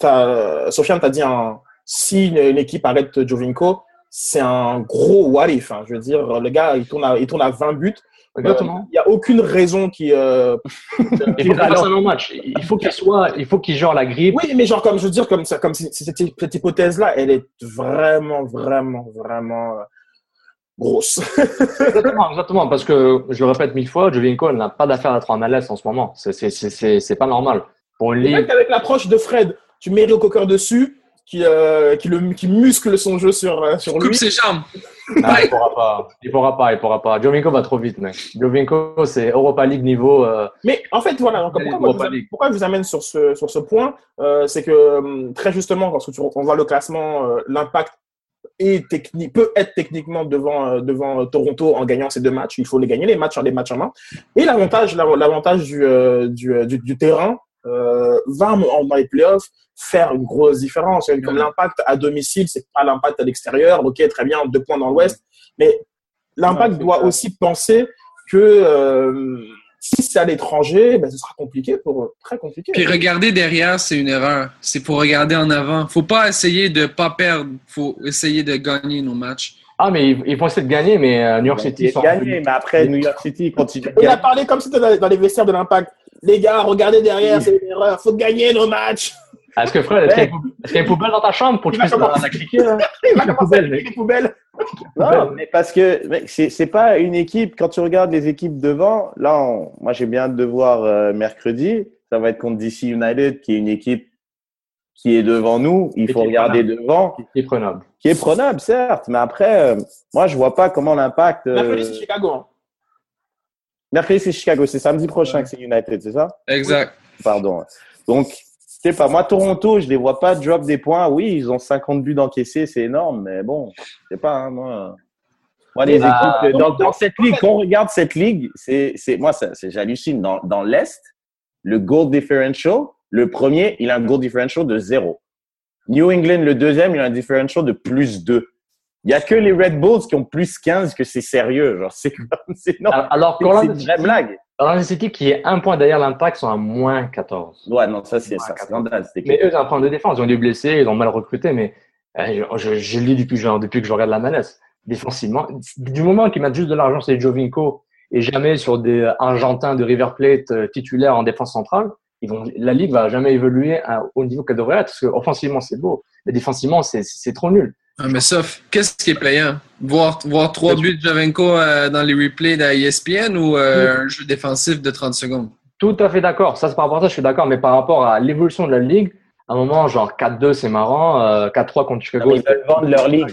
t'as- Sofiane t'a dit, un, si une, une équipe arrête Jovinko, c'est un gros what if. hein. Je veux dire, le gars, il tourne à, il tourne à 20 buts. Exactement. Il n'y a aucune raison qui. euh, (laughs) Il faut qu'il fasse un match. Il faut qu'il soit, il faut qu'il genre la grippe. Oui, mais genre, comme je veux dire, comme, ça, comme cette, cette hypothèse-là, elle est vraiment, vraiment, vraiment euh, grosse. (laughs) Exactement, exactement, parce que je le répète mille fois, Jovinko n'a pas d'affaire à en MLS en ce moment. C'est, c'est, c'est, c'est, pas normal. Pour une Le ligue, avec l'approche de Fred, tu mets Rio Cocker dessus, qui, euh, qui, le, qui muscle son jeu sur, euh, sur Coupe lui. ses jambes. non, il pourra pas. Il pourra pas, il pourra pas. Jovinko va trop vite, mec. Jovinko, c'est Europa League niveau, euh, Mais en fait, voilà, donc, pourquoi, moi, je vous, League. pourquoi je vous amène sur ce, sur ce point euh, C'est que hum, très justement, lorsque tu, on voit le classement, euh, l'impact est technique, peut être techniquement devant, euh, devant Toronto en gagnant ces deux matchs. Il faut les gagner, les matchs, les matchs en main. Et l'avantage l'av- l'avantage du, du, du, du terrain euh, va en- dans les playoffs faire une grosse différence. Comme l'impact à domicile, c'est pas l'impact à l'extérieur. Ok, très bien, deux points dans l'Ouest. Mais l'impact doit ça. aussi penser que euh, si c'est à l'étranger, ben, ce sera compliqué pour eux. Très compliqué. Puis regarder derrière, c'est une erreur. C'est pour regarder en avant. Faut pas essayer de pas perdre. Faut essayer de gagner nos matchs. Ah, mais ils, ils vont essayer de gagner, mais euh, New York Ils City sont. ont gagné, mais après, New York City continue On a gagner. parlé comme si dans les vestiaires de l'impact. Les gars, regardez derrière, c'est une erreur. Faut gagner nos matchs. Est-ce que Fred, est-ce qu'il y a une poubelle dans ta chambre pour que tu puisses la, commencer. la cliquer, là? (laughs) Il va La poubelle, piquer mec. les poubelles. Non, mais parce que mec, c'est pas une équipe. Quand tu regardes les équipes devant, là, on- moi j'ai bien hâte de voir euh, mercredi. Ça va être contre DC United, qui est une équipe qui est devant nous. Il faut regarder devant, Qui est prenable. qui est prenable, certes. Mais après, euh, moi je vois pas comment l'impact. euh, Chicago. Mercredi c'est Chicago, c'est samedi prochain que c'est United, c'est ça? Exact. Pardon. Donc, je sais pas, moi, Toronto, je les vois pas drop des points. Oui, ils ont 50 buts d'encaissés, c'est énorme, mais bon, je sais pas, hein, moi. Moi, les Mais, équipes, euh, dans, dans cette ligue, quand on regarde cette ligue, c'est, c'est, moi, j'hallucine. Dans, dans l'Est, le goal differential, le premier, il a un goal differential de zéro. New England, le deuxième, il a un differential de plus 2. Il y a que les Red Bulls qui ont plus 15 que c'est sérieux. Genre, c'est comme, (laughs) c'est, non, Alors, c'est une vraie blague. Orlando City, qui est un point derrière l'impact, sont à moins 14. Ouais, non, ça, c'est, quatre- scandale. Mais eux, ils ont un point de défense. Ils ont des blessés, ils ont mal recruté, mais euh, je, je, dis depuis, genre, depuis que je regarde la malaise. Défensivement, du moment qu'ils mettent juste de l'argent, c'est Jovinko, et jamais sur des Argentins de River Plate euh, titulaires en défense centrale, ils vont, la ligue va jamais évoluer à- au niveau qu'elle devrait être, parce que offensivement, c'est beau, mais défensivement, c'est, c'est trop nul. Ah, mais sauf, qu'est-ce qui est payant? Voir, voir trois buts de Javenko euh, dans les replays d'ESPN ou euh, un jeu défensif de 30 secondes? Tout à fait d'accord. Ça, c'est par rapport à ça, je suis d'accord. Mais par rapport à l'évolution de la ligue, à un moment, genre 4-2, c'est marrant. Euh, 4-3 contre Chicago. Ils veulent vendre leur ligue.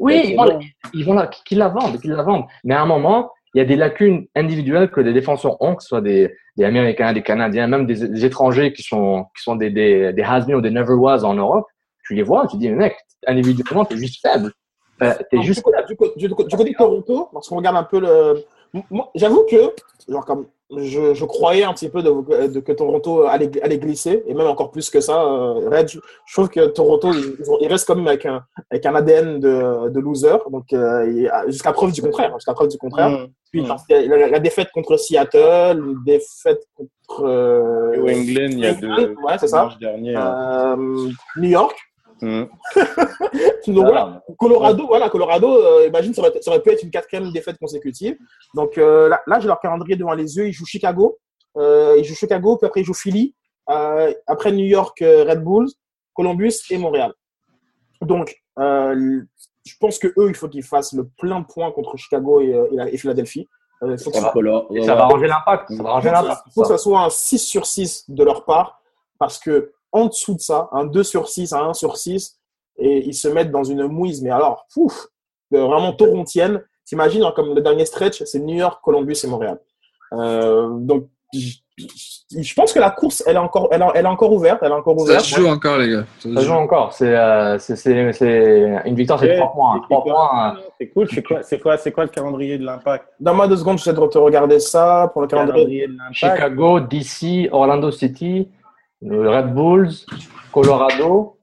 Oui, ils, vont, bon. ils vont la, qu'ils la vendent, qu'ils la vendent. Mais à un moment, il y a des lacunes individuelles que les défenseurs ont, que ce soit des, des Américains, des Canadiens, même des, des étrangers qui sont, qui sont des, des, des has ou des never was en Europe. Tu les vois, tu dis, mec, individuellement, t'es juste faible. Alors, juste. du, côté, du, du côté- du côté de Toronto, lorsqu'on regarde un peu le. Moi, J'avoue que, genre, comme je, je croyais un petit peu de, de- que Toronto allait, allait glisser, et même encore plus que ça, euh, Red, je, je trouve que Toronto, ils, ils restent quand même avec un, avec un ADN de, de loser, donc euh, jusqu'à preuve du contraire. Jusqu'à preuve du contraire. Mmh. Puis, Mmh. la, la défaite contre Seattle, une défaite contre. euh, New England, il y a deux ouais, c'est ça. dernier. hein. euh, New York. (laughs) Mmh. Donc, voilà. Voilà. Colorado, voilà, Colorado, euh, imagine, ça aurait, ça aurait pu être une quatrième défaite consécutive. Donc euh, là, là j'ai leur calendrier devant les yeux. Ils jouent Chicago, euh, ils jouent Chicago, puis après ils jouent Philly, euh, après New York, euh, Red Bulls, Columbus et Montréal. Donc, euh, je pense que eux, il faut qu'ils fassent le plein de points contre Chicago et, et la- et Philadelphie. Euh, il faut que ça- Et ça va ranger l'impact. Ça va ranger il faut, l'impact. il faut que ça soit un 6 sur 6 de leur part, parce que en dessous de ça, un 2 sur 6, un 1 sur 6, et ils se mettent dans une mouise, mais alors, pouf, euh, vraiment torontienne. T'imagines, hein, comme le dernier stretch, c'est New York, Columbus et Montréal. Euh, donc, je je pense que la course, elle est encore, elle, est- elle est encore ouverte, elle est encore Ça ouverte. se joue encore, les gars. Ça Ça joue joue. encore. C'est euh, c'est- c'est- c'est une victoire, c'est Ouais, 3 points. c'est 3 quoi points. euh, C'est cool. C'est quoi, c'est quoi, c'est quoi le calendrier de l'impact? Dans ma deux secondes, j'essaie de te regarder ça pour le calendrier. Calendrier de l'impact. Chicago, DC, Orlando City, Red Bulls, Colorado,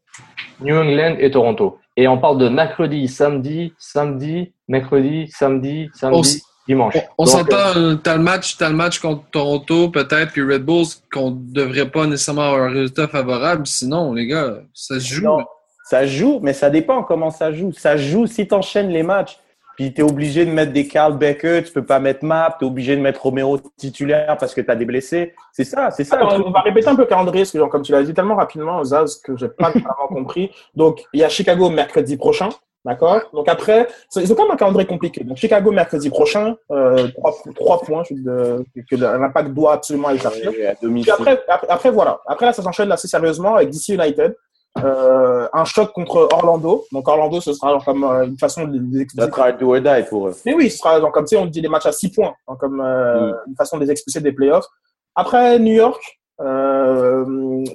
New England et Toronto. Et on parle de mercredi, samedi, samedi, mercredi, samedi, samedi, On- dimanche. On Donc, s'entend, euh, t'as le match, t'as le match contre Toronto, peut-être, puis Red Bulls, qu'on devrait pas nécessairement avoir un résultat favorable. Sinon, les gars, ça se joue. Non, ça joue, mais ça dépend comment ça joue. Ça joue si tu enchaînes les matchs. Puis tu es obligé de mettre des Carl Becker, tu peux pas mettre Map, tu es obligé de mettre Romero titulaire parce que tu as des blessés. C'est ça, c'est ça. Attends, truc. on va répéter un peu le calendrier, parce que, genre, comme tu l'as dit tellement rapidement, Zaz, que j'ai pas (laughs) vraiment compris. Donc, il y a Chicago mercredi prochain, d'accord? Donc après, c'est- ils ont quand même un calendrier compliqué. Donc, Chicago mercredi prochain, euh, trois, trois points je- de- que l'impact doit absolument aller chercher. Puis domicile. après, après, après, voilà. Après, là, ça s'enchaîne assez sérieusement avec DC United. Euh, un choc contre Orlando. Donc, Orlando, ce sera genre comme euh, une façon de les Ça sera do or die pour eux. mais oui, ce sera genre, comme tu sais, on dit des matchs à 6 points, hein, comme euh, Mm. une façon de les expulser des playoffs. Après New York,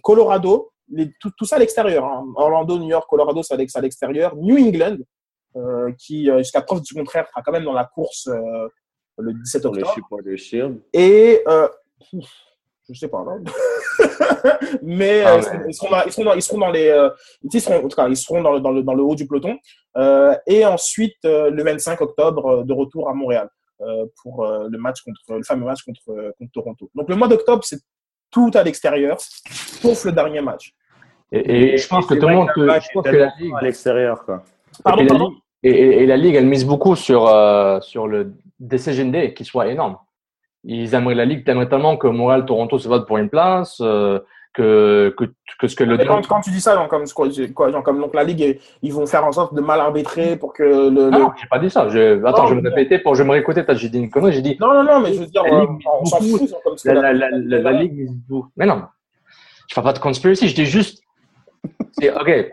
Colorado, les- tout, tout ça à l'extérieur. hein. Orlando, New York, Colorado, c'est à l'ex- à l'extérieur. New England, qui jusqu'à preuve du contraire sera quand même dans la course le 17 Pour le octobre. Supporter Shield. Et ouf, je sais pas, non (laughs) mais, Ah, ils, seront dans, ils, seront dans, ils seront dans les, euh, ils seront, en tout cas, ils seront dans le, dans le, dans le haut du peloton. Euh, et ensuite, euh, le 25 octobre, de retour à Montréal pour le match contre le fameux match contre, contre Toronto. Donc le mois d'octobre, c'est tout à l'extérieur, sauf le dernier match. Et, et je pense que tout le monde, que je pense que la ligue, à l'extérieur, quoi. Pardon, et, la ligue et, la ligue, elle mise beaucoup sur sur le Decision Day qui soit énorme. Ils aimeraient la ligue t'aimerais tellement que Montréal, Toronto se votent pour une place, euh, que, que que ce que le quand, quand tu dis ça, genre, comme, quoi, quoi, genre, comme donc la ligue, ils vont faire en sorte de mal arbitrer pour que le. le- Ah non, j'ai pas dit ça. Je... Attends, Non, je vais me répéter pour je me réécouter. J'ai dit une connerie. J'ai dit Non, non, non, mais je veux dire, La euh, ligue on s'en fout. comme la, la- la, la, la, la ligue. Mais non, je fais pas de conspiracy. Je dis juste, c'est ok.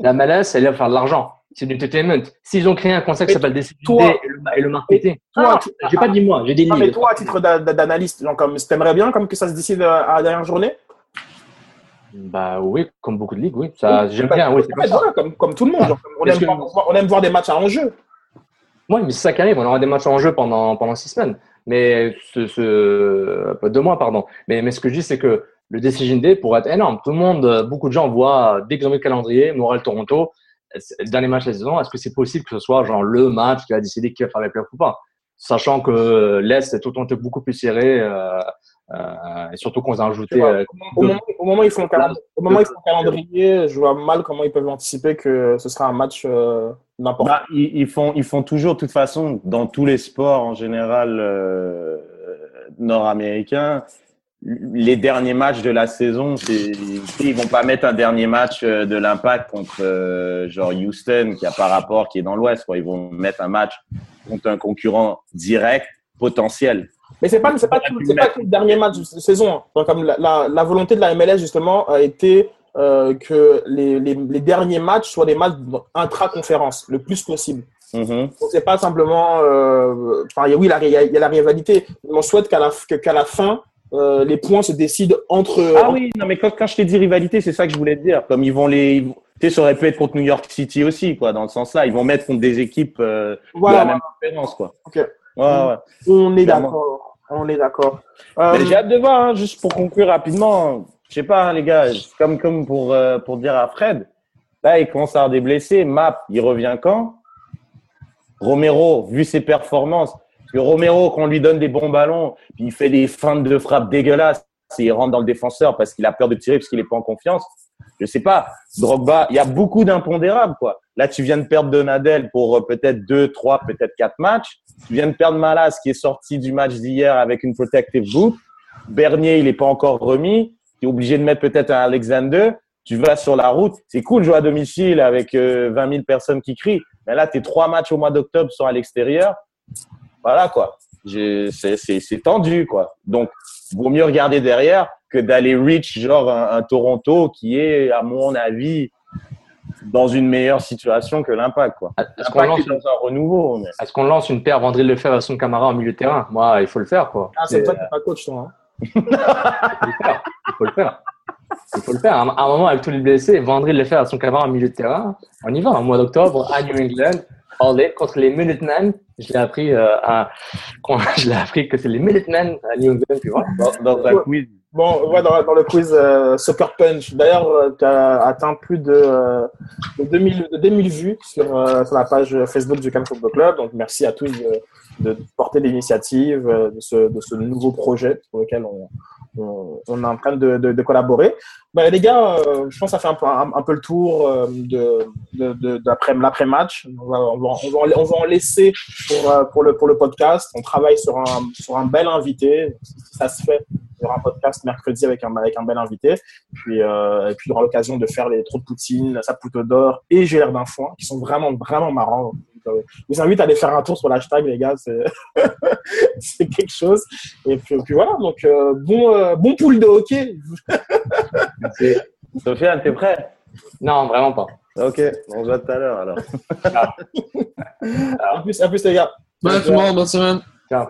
La MLS, elle va faire de l'argent. C'est du entertainment. S'ils ont créé un concept qui s'appelle Decision toi- et le, et le marketing. toi, Ah, j'ai pas dit moi, j'ai dit Non, mais toi, à titre d'a- d'a- d'analyste, genre, comme, t'aimerais bien comme que ça se décide euh, à la dernière journée? Bah oui, comme beaucoup de ligues, oui. Ça, j'aime bien, oui, comme voilà, comme, comme tout le monde. genre, on, aime que- voir, on aime voir des matchs à enjeu. Oui, mais c'est ça qui arrive. On aura des matchs en jeu pendant, pendant six semaines. Mais ce, ce, pas deux mois, pardon. Mais, mais ce que je dis, c'est que le Decision Day pourrait être énorme. Tout le monde, euh, beaucoup de gens voient, dès qu'ils ont vu le calendrier, Montréal-Toronto, c'est le dernier match de la saison. Est-ce que c'est possible que ce soit genre le match qui va décider qui va faire les playoffs ou pas? Sachant que l'Est est tout le temps beaucoup plus serré, euh, euh, et surtout qu'on a ajouté, euh, Au moment, au moment où ils font le calendrier, au moment où ils font le calendrier, je vois mal comment ils peuvent anticiper que ce sera un match euh, n'importe Bah, ils, ils font, ils font toujours, de toute façon, dans tous les sports en général euh, nord-américains, les derniers matchs de la saison, ils vont pas mettre un dernier match euh, de l'impact contre euh, genre Houston qui a pas rapport, qui est dans l'Ouest. Ils vont mettre un match contre un concurrent direct potentiel. Mais c'est pas, c'est pas, tout, c'est pas tout le dernier match de saison. hein. Comme la, la, la volonté de la MLS, justement, a été euh, que les, les, les derniers matchs soient des matchs intra-conférence, le plus possible. Mhm. Donc, c'est pas simplement. Enfin, oui, il y, a- il y a la rivalité. Mais on souhaite qu'à la, que- qu'à la fin, euh, les points se décident entre. Ah oui, non, mais quand, quand je t'ai dit rivalité, c'est ça que je voulais te dire. Comme ils vont les. ils vont- Tu sais, ça aurait pu être contre New York City aussi, quoi, dans le sens là. Ils vont mettre contre des équipes euh, Voilà, de la même conférence, quoi. Ok. Ouais, ouais. On est d'accord. On est d'accord. Euh, j'ai hâte de voir, hein, juste pour conclure rapidement. Je sais pas, hein, les gars, comme, comme pour, euh, pour dire à Fred, là, il commence à avoir des blessés. Map, il revient quand? Romero, vu ses performances, que Romero, quand on lui donne des bons ballons, puis il fait des feintes de frappe dégueulasses, et il rentre dans le défenseur parce qu'il a peur de tirer, parce qu'il est pas en confiance. Je sais pas. Drogba, il y a beaucoup d'impondérables, quoi. Là, tu viens de perdre Donadel pour euh, peut-être deux, trois, peut-être quatre matchs. Tu viens de perdre Malas, qui est sorti du match d'hier avec une protective boot. Bernier, il est pas encore remis. Tu es obligé de mettre peut-être un Alexander. Tu vas sur la route. C'est cool de jouer à domicile avec euh, 20 000 personnes qui crient. Mais là, tes trois matchs au mois d'octobre sont à l'extérieur. Voilà, quoi. C'est tendu, quoi. Donc, vaut mieux regarder derrière que d'aller reach, genre un, un Toronto qui est, à mon avis, dans une meilleure situation que l'impact, quoi. Est-ce qu'on lance, est dans un renouveau. mais- est-ce qu'on lance une paire Vendry Lefebvre à son Camara en milieu de terrain? Moi, il faut le faire, quoi. ah, c'est toi qui n'es pas coach, toi. hein. (laughs) Il faut le faire. Il faut le faire. Il faut le faire. À un moment, avec tous les blessés, Vendry le faire à son Camara en milieu de terrain. On y va, au mois d'octobre, à New England. All day, contre les Minutemen. Je l'ai appris, euh, à, quand- (laughs) je l'ai appris que c'est les Minutemen à New England, tu vois. Dans, dans un quiz. Bon, ouais, dans, dans le quiz euh, Soccer Punch. D'ailleurs, tu as atteint plus de, euh, de 2000, de 2000 vues sur, euh, sur la page Facebook du Cannes Football Club. Donc, merci à tous de, de porter l'initiative euh, de ce, de ce nouveau projet pour lequel on, on, on est en train de, de, de collaborer. Ben, les gars, euh, je pense que ça fait un peu, un, peu le tour euh, de, de, l'après-match. On va, on, va, on, va, en- laisser pour, euh, pour, le, pour le podcast. On travaille sur un, sur un bel invité. Ça se fait, il y aura un podcast mercredi avec un, avec un bel invité. Puis, euh, et puis, il y aura l'occasion de faire les trous de Poutine, la Saputo d'or et J'ai l'air d'un foin, qui sont vraiment, vraiment marrants. Donc, Je vous invite à aller faire un tour sur l'hashtag, les gars. (laughs) C'est quelque chose. Et puis, puis voilà. Donc, euh, bon, euh, bon pool de hockey. Sofiane, t'es prêt Non, vraiment pas. Ok, on se voit tout à l'heure alors. (laughs) À plus, à plus, les gars. Bye tout le monde, bonne semaine. Ciao.